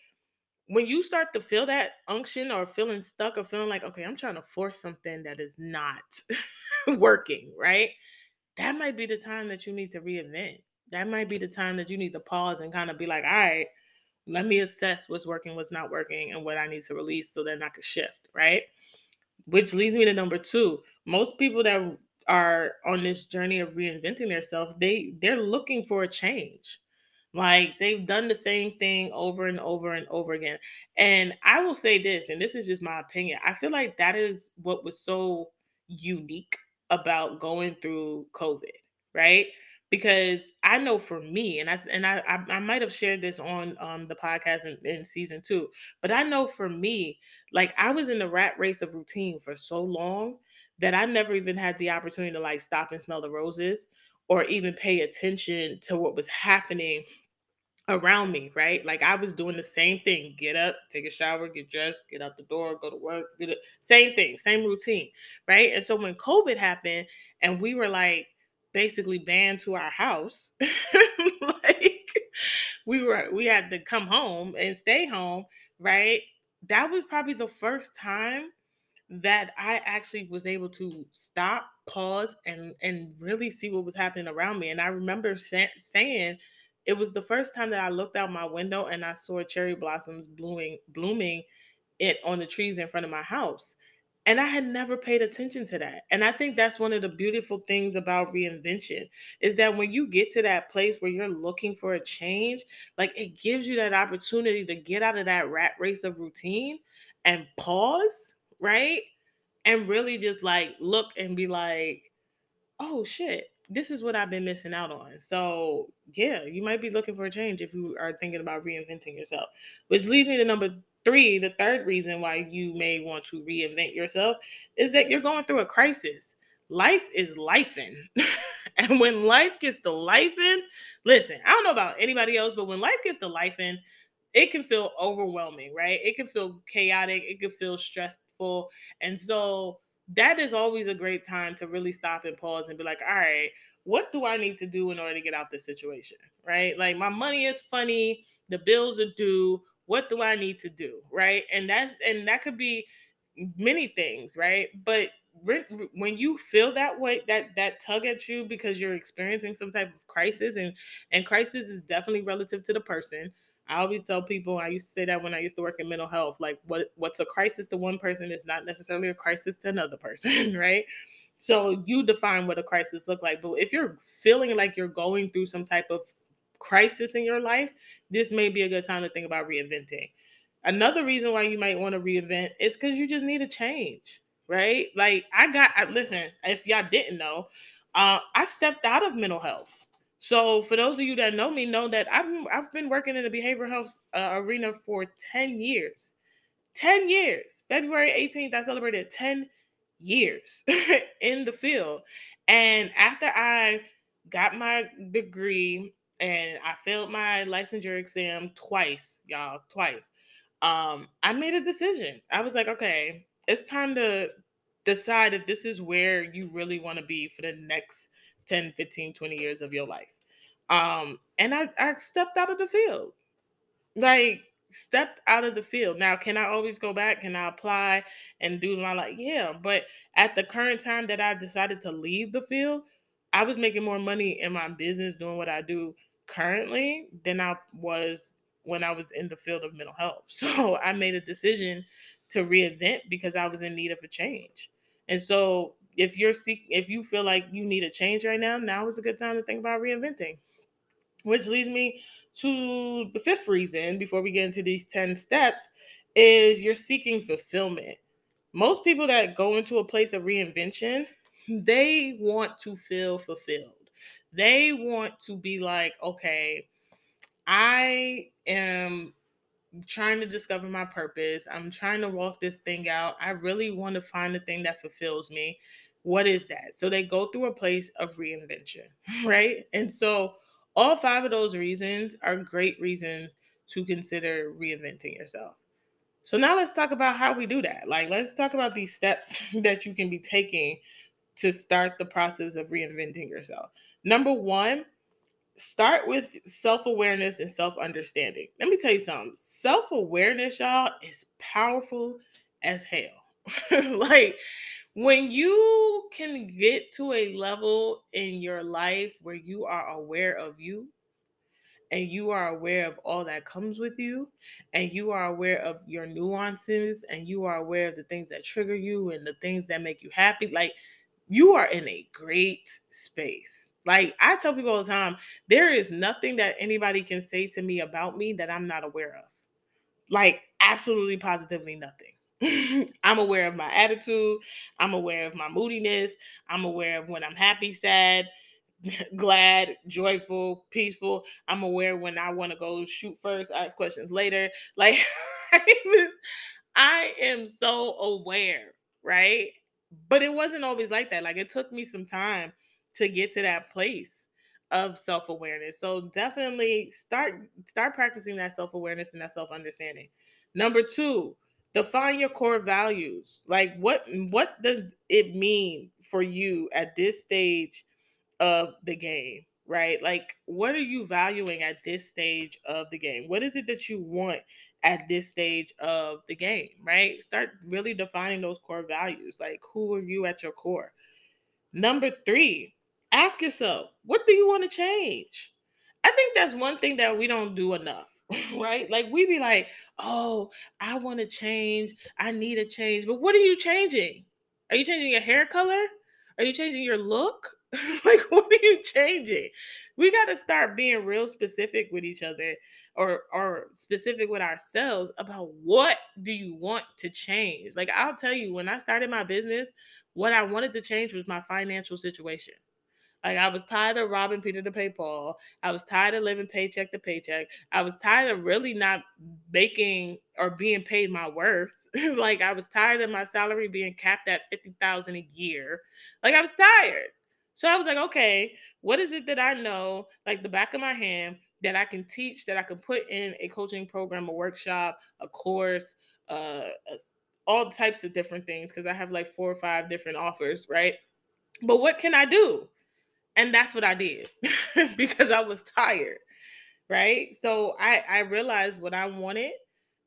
when you start to feel that unction or feeling stuck or feeling like, okay, I'm trying to force something that is not working, right? That might be the time that you need to reinvent. That might be the time that you need to pause and kind of be like, all right, let me assess what's working, what's not working, and what I need to release so then I can shift, right? Which leads me to number two. Most people that are on this journey of reinventing themselves, they they're looking for a change. Like they've done the same thing over and over and over again. And I will say this, and this is just my opinion. I feel like that is what was so unique about going through COVID, right? Because I know for me, and I and I I, I might have shared this on um the podcast in, in season two, but I know for me, like I was in the rat race of routine for so long that I never even had the opportunity to like stop and smell the roses or even pay attention to what was happening around me, right? Like I was doing the same thing get up, take a shower, get dressed, get out the door, go to work, same thing, same routine, right? And so when COVID happened and we were like basically banned to our house, like we were, we had to come home and stay home, right? That was probably the first time that I actually was able to stop, pause, and and really see what was happening around me. And I remember sa- saying it was the first time that I looked out my window and I saw cherry blossoms blooming blooming it on the trees in front of my house. And I had never paid attention to that. And I think that's one of the beautiful things about reinvention is that when you get to that place where you're looking for a change, like it gives you that opportunity to get out of that rat race of routine and pause right? And really just like look and be like, oh shit, this is what I've been missing out on. So, yeah, you might be looking for a change if you are thinking about reinventing yourself. Which leads me to number three the third reason why you may want to reinvent yourself is that you're going through a crisis. Life is lifing. and when life gets to lifing, listen, I don't know about anybody else, but when life gets to lifing, it can feel overwhelming, right? It can feel chaotic, it can feel And so that is always a great time to really stop and pause and be like, all right, what do I need to do in order to get out this situation? Right? Like my money is funny, the bills are due. What do I need to do? Right? And that's and that could be many things, right? But when you feel that way that that tug at you because you're experiencing some type of crisis and and crisis is definitely relative to the person I always tell people, I used to say that when I used to work in mental health, like what what's a crisis to one person is not necessarily a crisis to another person, right? So you define what a crisis look like. But if you're feeling like you're going through some type of crisis in your life, this may be a good time to think about reinventing. Another reason why you might want to reinvent is because you just need a change, right? Like I got, I, listen, if y'all didn't know, uh, I stepped out of mental health so, for those of you that know me, know that I've I've been working in the behavioral health uh, arena for ten years. Ten years. February eighteenth, I celebrated ten years in the field, and after I got my degree and I failed my licensure exam twice, y'all, twice. Um, I made a decision. I was like, okay, it's time to decide if this is where you really want to be for the next 10, 15, 20 years of your life. Um, and I, I stepped out of the field. Like stepped out of the field. Now, can I always go back? Can I apply and do my like? Yeah, but at the current time that I decided to leave the field, I was making more money in my business doing what I do currently than I was when I was in the field of mental health. So I made a decision to reinvent because I was in need of a change. And so if you're seek if you feel like you need a change right now, now is a good time to think about reinventing. Which leads me to the fifth reason before we get into these 10 steps is you're seeking fulfillment. Most people that go into a place of reinvention, they want to feel fulfilled. They want to be like, okay, I am trying to discover my purpose. I'm trying to walk this thing out. I really want to find the thing that fulfills me. What is that? So they go through a place of reinvention, right? And so all five of those reasons are great reasons to consider reinventing yourself. So now let's talk about how we do that. Like let's talk about these steps that you can be taking to start the process of reinventing yourself. Number 1, start with self awareness and self understanding. Let me tell you something self awareness, y'all, is powerful as hell. like, when you can get to a level in your life where you are aware of you and you are aware of all that comes with you and you are aware of your nuances and you are aware of the things that trigger you and the things that make you happy like you are in a great space. Like I tell people all the time, there is nothing that anybody can say to me about me that I'm not aware of. Like absolutely positively nothing. I'm aware of my attitude. I'm aware of my moodiness. I'm aware of when I'm happy, sad, glad, joyful, peaceful. I'm aware when I want to go shoot first, ask questions later. Like I am so aware, right? But it wasn't always like that. Like it took me some time to get to that place of self-awareness. So definitely start start practicing that self-awareness and that self-understanding. Number 2, define your core values. Like what what does it mean for you at this stage of the game? Right? Like what are you valuing at this stage of the game? What is it that you want at this stage of the game, right? Start really defining those core values. Like, who are you at your core? Number three, ask yourself, what do you want to change? I think that's one thing that we don't do enough, right? Like, we be like, oh, I want to change. I need a change. But what are you changing? Are you changing your hair color? Are you changing your look? like, what are you changing? We got to start being real specific with each other or or specific with ourselves about what do you want to change. Like I'll tell you when I started my business, what I wanted to change was my financial situation. Like I was tired of robbing Peter to pay Paul. I was tired of living paycheck to paycheck. I was tired of really not making or being paid my worth. like I was tired of my salary being capped at 50,000 a year. Like I was tired. So I was like, okay, what is it that I know like the back of my hand that I can teach, that I can put in a coaching program, a workshop, a course, uh, all types of different things because I have like four or five different offers, right? But what can I do? And that's what I did because I was tired, right? So I I realized what I wanted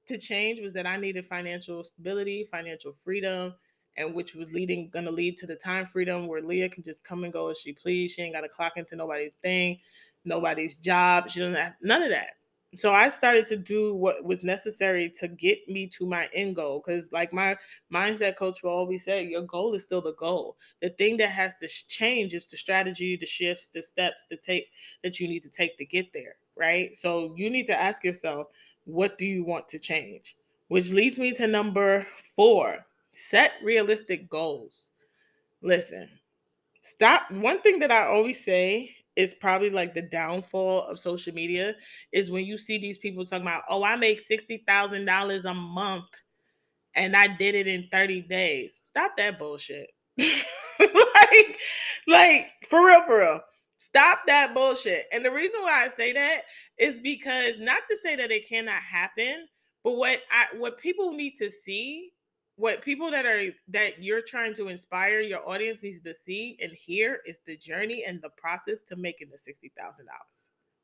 to change was that I needed financial stability, financial freedom, and which was leading going to lead to the time freedom where Leah can just come and go as she please. She ain't got to clock into nobody's thing nobody's job. She doesn't have none of that. So I started to do what was necessary to get me to my end goal. Because, like my mindset coach will always say, your goal is still the goal. The thing that has to change is the strategy, the shifts, the steps to take that you need to take to get there. Right. So you need to ask yourself, what do you want to change? Which leads me to number four set realistic goals. Listen, stop. One thing that I always say is probably like the downfall of social media is when you see these people talking about, oh, I make $60,000 a month and I did it in 30 days. Stop that bullshit. like, like for real, for real. Stop that bullshit. And the reason why I say that is because not to say that it cannot happen, but what I what people need to see what people that are that you're trying to inspire your audience needs to see and hear is the journey and the process to making the $60,000,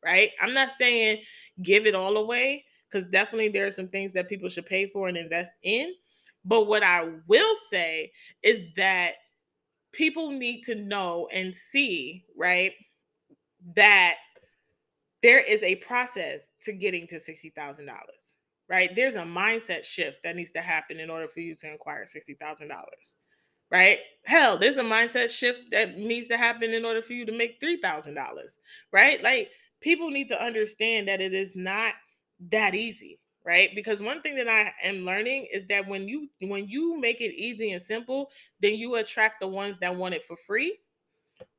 right? I'm not saying give it all away because definitely there are some things that people should pay for and invest in. But what I will say is that people need to know and see, right, that there is a process to getting to $60,000 right? There's a mindset shift that needs to happen in order for you to acquire $60,000, right? Hell, there's a mindset shift that needs to happen in order for you to make $3,000, right? Like people need to understand that it is not that easy, right? Because one thing that I am learning is that when you when you make it easy and simple, then you attract the ones that want it for free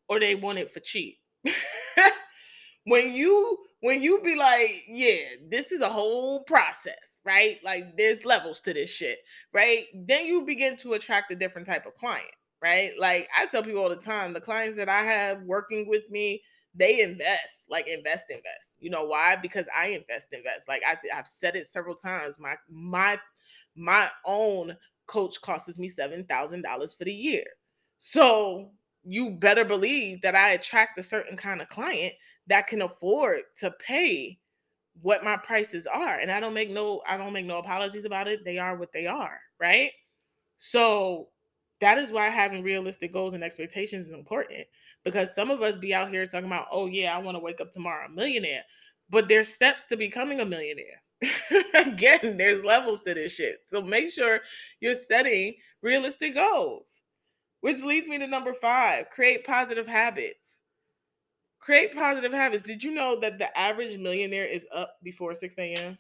or they want it for cheap. when you when you be like, yeah, this is a whole process, right? Like there's levels to this shit, right? Then you begin to attract a different type of client, right? Like I tell people all the time, the clients that I have working with me, they invest, like invest, invest. You know why? Because I invest, invest. Like I, I've said it several times. My my my own coach costs me seven thousand dollars for the year. So you better believe that I attract a certain kind of client that can afford to pay what my prices are and i don't make no i don't make no apologies about it they are what they are right so that is why having realistic goals and expectations is important because some of us be out here talking about oh yeah i want to wake up tomorrow a millionaire but there's steps to becoming a millionaire again there's levels to this shit so make sure you're setting realistic goals Which leads me to number five create positive habits. Create positive habits. Did you know that the average millionaire is up before 6 a.m.?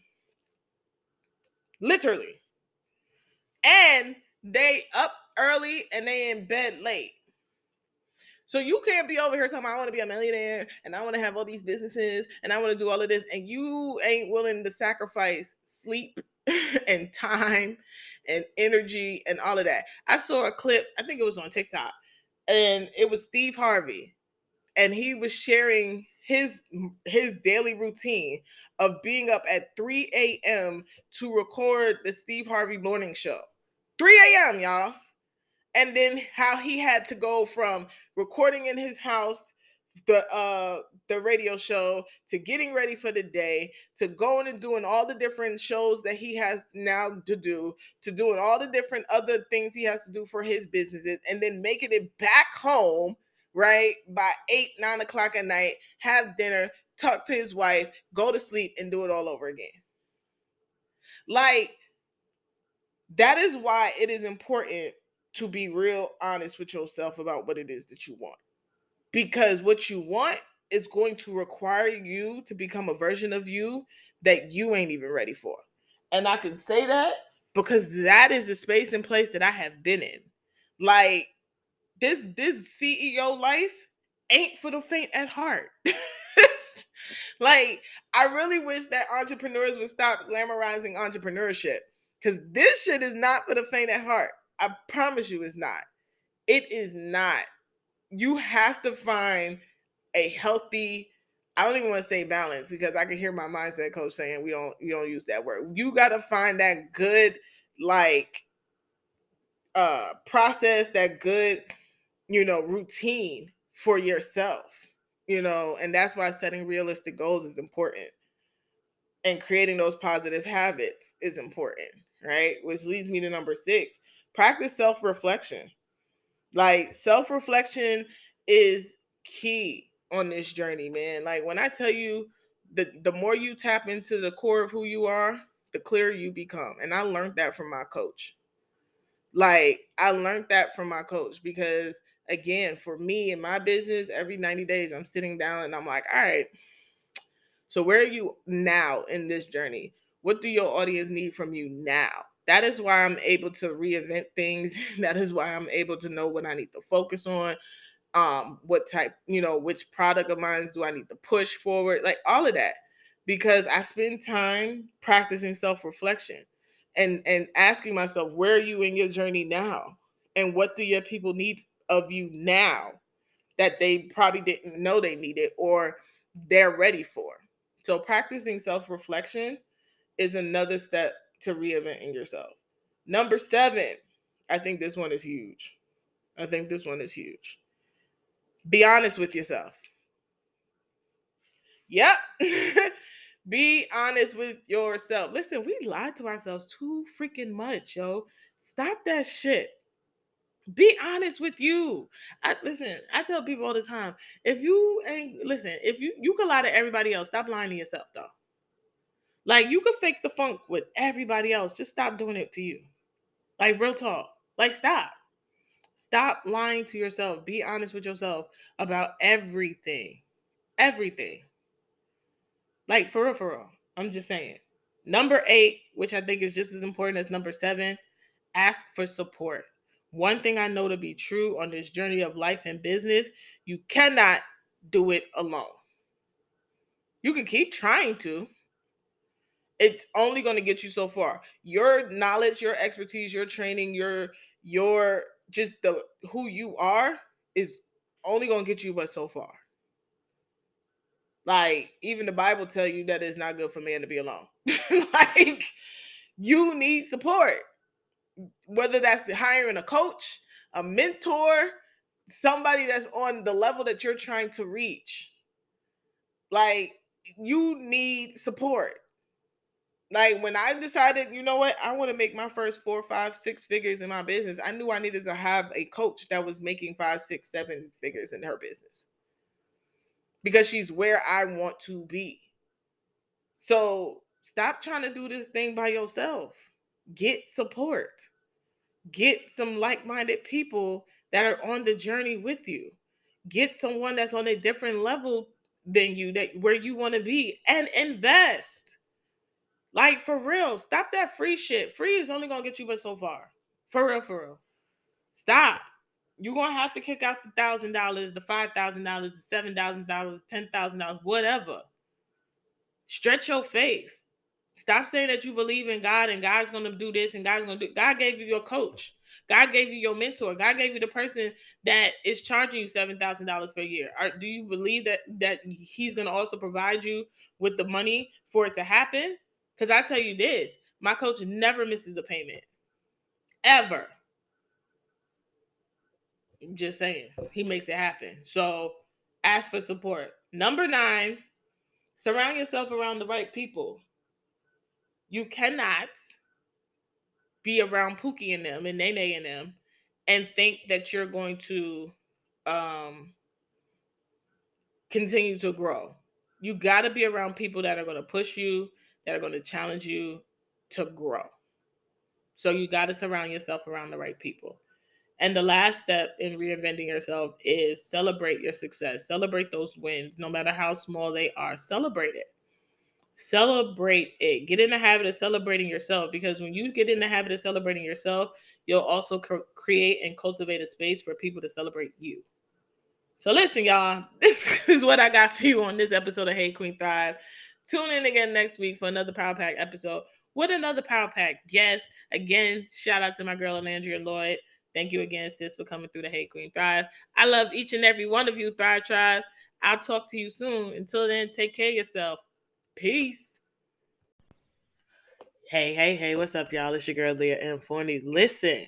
Literally. And they up early and they in bed late. So you can't be over here talking I want to be a millionaire and I want to have all these businesses and I want to do all of this and you ain't willing to sacrifice sleep and time and energy and all of that. I saw a clip, I think it was on TikTok, and it was Steve Harvey and he was sharing his his daily routine of being up at 3 a.m. to record the Steve Harvey morning show. 3 a.m., y'all and then how he had to go from recording in his house the uh the radio show to getting ready for the day to going and doing all the different shows that he has now to do to doing all the different other things he has to do for his businesses and then making it back home right by eight nine o'clock at night have dinner talk to his wife go to sleep and do it all over again like that is why it is important to be real honest with yourself about what it is that you want. Because what you want is going to require you to become a version of you that you ain't even ready for. And I can say that because that is the space and place that I have been in. Like this this CEO life ain't for the faint at heart. like I really wish that entrepreneurs would stop glamorizing entrepreneurship cuz this shit is not for the faint at heart. I promise you it's not. It is not. You have to find a healthy I don't even want to say balance because I can hear my mindset coach saying we don't you don't use that word. You got to find that good like uh process, that good you know routine for yourself. You know, and that's why setting realistic goals is important. And creating those positive habits is important, right? Which leads me to number 6 practice self reflection. Like self reflection is key on this journey, man. Like when I tell you the the more you tap into the core of who you are, the clearer you become. And I learned that from my coach. Like I learned that from my coach because again, for me in my business, every 90 days I'm sitting down and I'm like, all right, so where are you now in this journey? What do your audience need from you now? that is why I'm able to reinvent things. that is why I'm able to know what I need to focus on. Um, what type, you know, which product of mine do I need to push forward? Like all of that. Because I spend time practicing self-reflection and and asking myself, where are you in your journey now? And what do your people need of you now that they probably didn't know they needed or they're ready for? So practicing self-reflection is another step to reinventing yourself. Number seven, I think this one is huge. I think this one is huge. Be honest with yourself. Yep. Be honest with yourself. Listen, we lie to ourselves too freaking much, yo. Stop that shit. Be honest with you. I listen, I tell people all the time, if you ain't listen, if you you can lie to everybody else, stop lying to yourself though. Like you could fake the funk with everybody else. Just stop doing it to you. Like real talk. Like stop. Stop lying to yourself. Be honest with yourself about everything. Everything. Like for real, for real. I'm just saying. Number eight, which I think is just as important as number seven, ask for support. One thing I know to be true on this journey of life and business, you cannot do it alone. You can keep trying to, it's only going to get you so far. Your knowledge, your expertise, your training, your your just the who you are is only going to get you but so far. Like even the Bible tell you that it's not good for man to be alone. like you need support. Whether that's hiring a coach, a mentor, somebody that's on the level that you're trying to reach. Like you need support like when I decided, you know what, I want to make my first four, five, six figures in my business, I knew I needed to have a coach that was making five, six, seven figures in her business because she's where I want to be. So stop trying to do this thing by yourself. Get support, get some like minded people that are on the journey with you. Get someone that's on a different level than you that where you want to be and invest. Like for real, stop that free shit. Free is only gonna get you but so far. For real, for real. Stop. You're gonna have to kick out the thousand dollars, the five thousand dollars, the seven thousand dollars, ten thousand dollars, whatever. Stretch your faith. Stop saying that you believe in God and God's gonna do this and God's gonna do. God gave you your coach. God gave you your mentor. God gave you the person that is charging you seven thousand dollars per year. Are, do you believe that that He's gonna also provide you with the money for it to happen? Because I tell you this, my coach never misses a payment, ever. I'm just saying, he makes it happen. So ask for support. Number nine, surround yourself around the right people. You cannot be around Pookie and them and Nene and them and think that you're going to um, continue to grow. You got to be around people that are going to push you, that are going to challenge you to grow. So you got to surround yourself around the right people. And the last step in reinventing yourself is celebrate your success. Celebrate those wins, no matter how small they are. Celebrate it. Celebrate it. Get in the habit of celebrating yourself because when you get in the habit of celebrating yourself, you'll also co- create and cultivate a space for people to celebrate you. So listen, y'all, this is what I got for you on this episode of Hey Queen Thrive. Tune in again next week for another Power Pack episode with another Power Pack guest. Again, shout out to my girl Alandria Lloyd. Thank you again, sis, for coming through the Hey Queen Thrive. I love each and every one of you, Thrive Tribe. I'll talk to you soon. Until then, take care of yourself. Peace. Hey, hey, hey, what's up, y'all? It's your girl Leah M. Forney. Listen,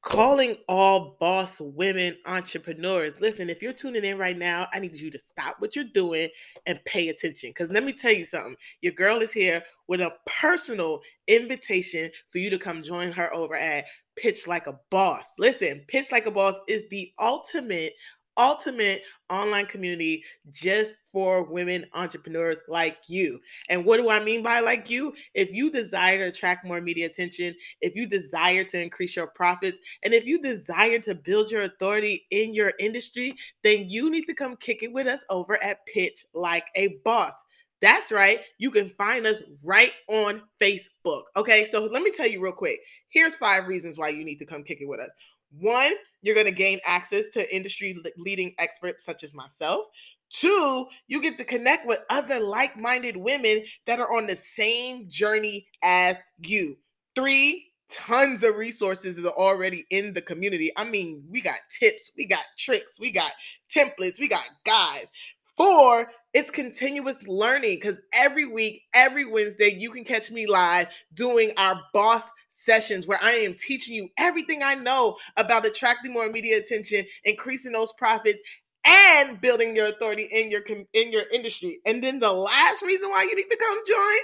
calling all boss women entrepreneurs. Listen, if you're tuning in right now, I need you to stop what you're doing and pay attention. Because let me tell you something your girl is here with a personal invitation for you to come join her over at Pitch Like a Boss. Listen, Pitch Like a Boss is the ultimate ultimate online community just for women entrepreneurs like you. And what do I mean by like you? If you desire to attract more media attention, if you desire to increase your profits, and if you desire to build your authority in your industry, then you need to come kick it with us over at Pitch Like a Boss. That's right. You can find us right on Facebook. Okay. So let me tell you real quick. Here's five reasons why you need to come kick it with us. One, you're going to gain access to industry leading experts such as myself. Two, you get to connect with other like minded women that are on the same journey as you. Three, tons of resources are already in the community. I mean, we got tips, we got tricks, we got templates, we got guides. Four, it's continuous learning because every week, every Wednesday, you can catch me live doing our boss sessions where I am teaching you everything I know about attracting more media attention, increasing those profits, and building your authority in your in your industry. And then the last reason why you need to come join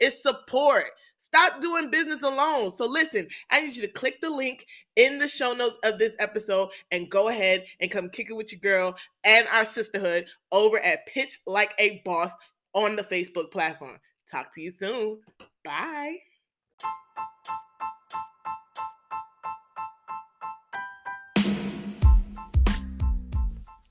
is support. Stop doing business alone. So, listen, I need you to click the link in the show notes of this episode and go ahead and come kick it with your girl and our sisterhood over at Pitch Like a Boss on the Facebook platform. Talk to you soon. Bye.